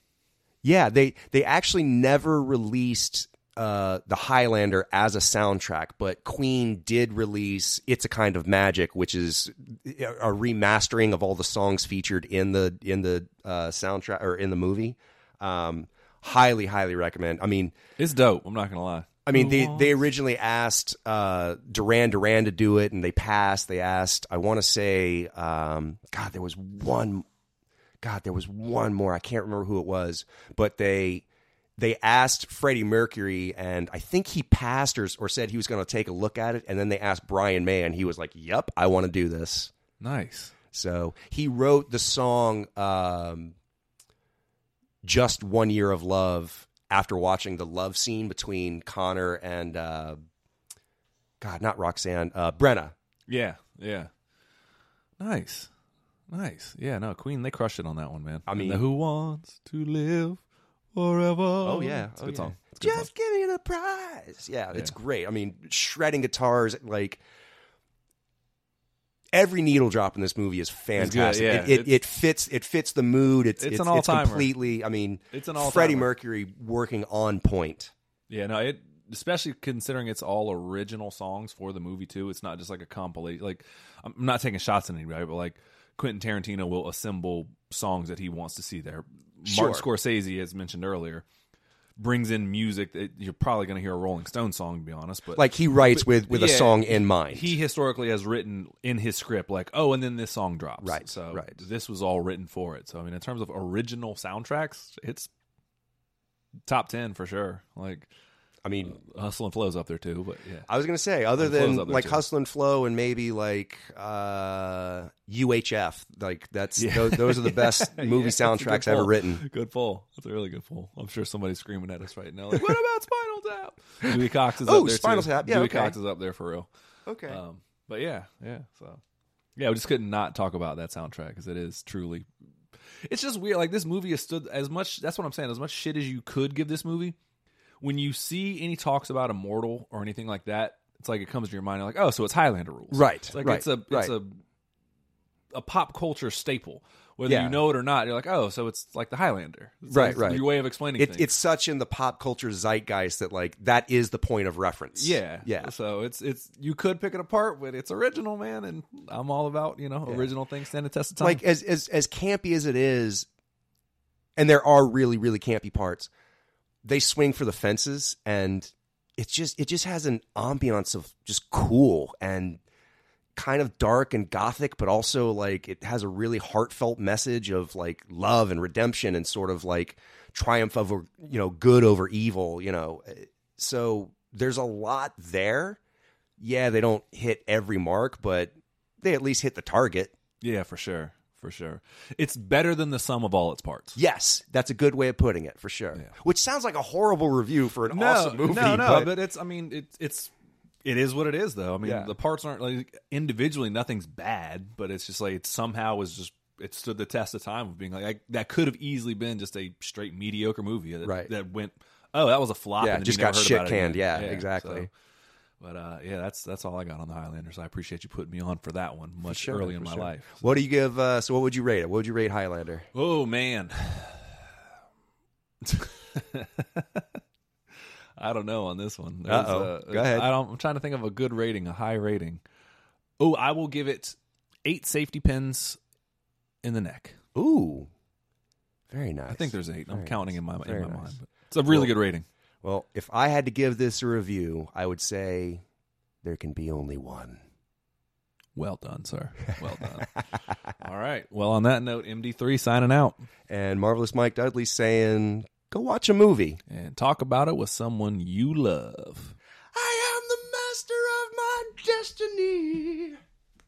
Yeah, they they actually never released uh, the Highlander as a soundtrack, but Queen did release "It's a Kind of Magic," which is a remastering of all the songs featured in the in the uh, soundtrack or in the movie. Um, highly, highly recommend. I mean, It's dope. I'm not gonna lie. I mean, they they originally asked uh, Duran Duran to do it, and they passed. They asked, I want to say, um, God, there was one, God, there was one more. I can't remember who it was, but they they asked Freddie Mercury, and I think he passed or, or said he was going to take a look at it, and then they asked Brian May, and he was like, "Yep, I want to do this." Nice. So he wrote the song um, "Just One Year of Love" after watching the love scene between Connor and uh, God, not Roxanne, uh, Brenda. Yeah, yeah. Nice, nice. Yeah, no, Queen they crushed it on that one, man. I mean- the Who wants to live forever? Oh yeah, it's a oh, good yeah. song. It's a good Just give me the prize. Yeah, it's great. I mean, shredding guitars, like every needle drop in this movie is fantastic. yeah. it, it, it fits it fits the mood. It's It's it's, an all-timer. completely. I mean, It's an all-timer. Freddie Mercury working on point. Yeah, no, it especially considering it's all original songs for the movie too. It's not just like a compilation. Like I'm not taking shots at anybody, but like Quentin Tarantino will assemble songs that he wants to see there. Sure. Martin Scorsese, as mentioned earlier, brings in music that you're probably going to hear a Rolling Stone song, to be honest. But Like he writes with with a song in mind. he historically has written in his script like, oh, and then this song drops. Right, So right. this was all written for it. So I mean, in terms of original soundtracks, it's top ten for sure. Like I mean, Hustle and Flow's up there too, but yeah. I was gonna say, other The than like too. Hustle and Flow and maybe like uh, UHF, like that's Yeah. those, those are the best Yeah, movie good soundtracks ever written. Good pull. That's a really good pull. I'm sure somebody's screaming at us right now. Like, what about Spinal Tap? Dewey Cox is Oh, up there Spinal too. Tap. Yeah, Dewey okay. Cox is up there for real. Okay. Um, but yeah, yeah. So yeah, we just couldn't not talk about that soundtrack because it is truly. It's just weird. Like this movie has stood as much. That's what I'm saying. As much shit as you could give this movie, when you see any talks about Immortal or anything like that, it's like it comes to your mind. Like, oh, so it's Highlander rules, Right, It's like right, it's a it's right. a a pop culture staple. Whether Yeah. you know it or not, you're like, oh, so it's like the Highlander, It's Right, like right. Your way of explaining it, things. it's such in the pop culture zeitgeist that like that is the point of reference. Yeah, yeah. So it's it's you could pick it apart, but it's original, man, and I'm all about you know original things stand the test of time. Like as as as campy as it is, and there are really really campy parts. They swing for the fences, and it's just it just has an ambiance of just cool and kind of dark and gothic, but also like it has a really heartfelt message of like love and redemption and sort of like triumph over you know good over evil. You know, so there's a lot there. Yeah, they don't hit every mark, but they at least hit the target. yeah, for sure, for sure. It's better than the sum of all its parts. Yes, that's a good way of putting it for sure. Yeah. Which sounds like a horrible review for an No, awesome movie. no, no. but, But, it's I mean it's it's it is what it is though. I mean Yeah. the parts aren't like individually nothing's bad, but it's just like it somehow was just it stood the test of time of being like, like that could have easily been just a straight mediocre movie that, Right. that went oh that was a flop Yeah, and then just got shit canned. again. Yeah, exactly. so- but uh, yeah, that's that's all I got on the Highlanders. I appreciate you putting me on for that one much sure, early in my sure. life. what do you give? Uh, so, what would you rate it? What would you rate Highlander? Oh man. I don't know on this one. Uh, Go ahead. I don't, I'm trying to think of a good rating, a high rating. Oh, I will give it eight safety pins in the neck. Ooh, very nice. I think there's eight. I'm counting nice. in my Very in my nice. mind. But it's a really Well- good rating. Well, if I had to give this a review, I would say there can be only one. Well done, sir. Well done. All right. Well, on that note, MD3 signing out And marvelous Mike Dudley saying, "Go watch a movie." and talk about it with someone you love. I am the master of my destiny.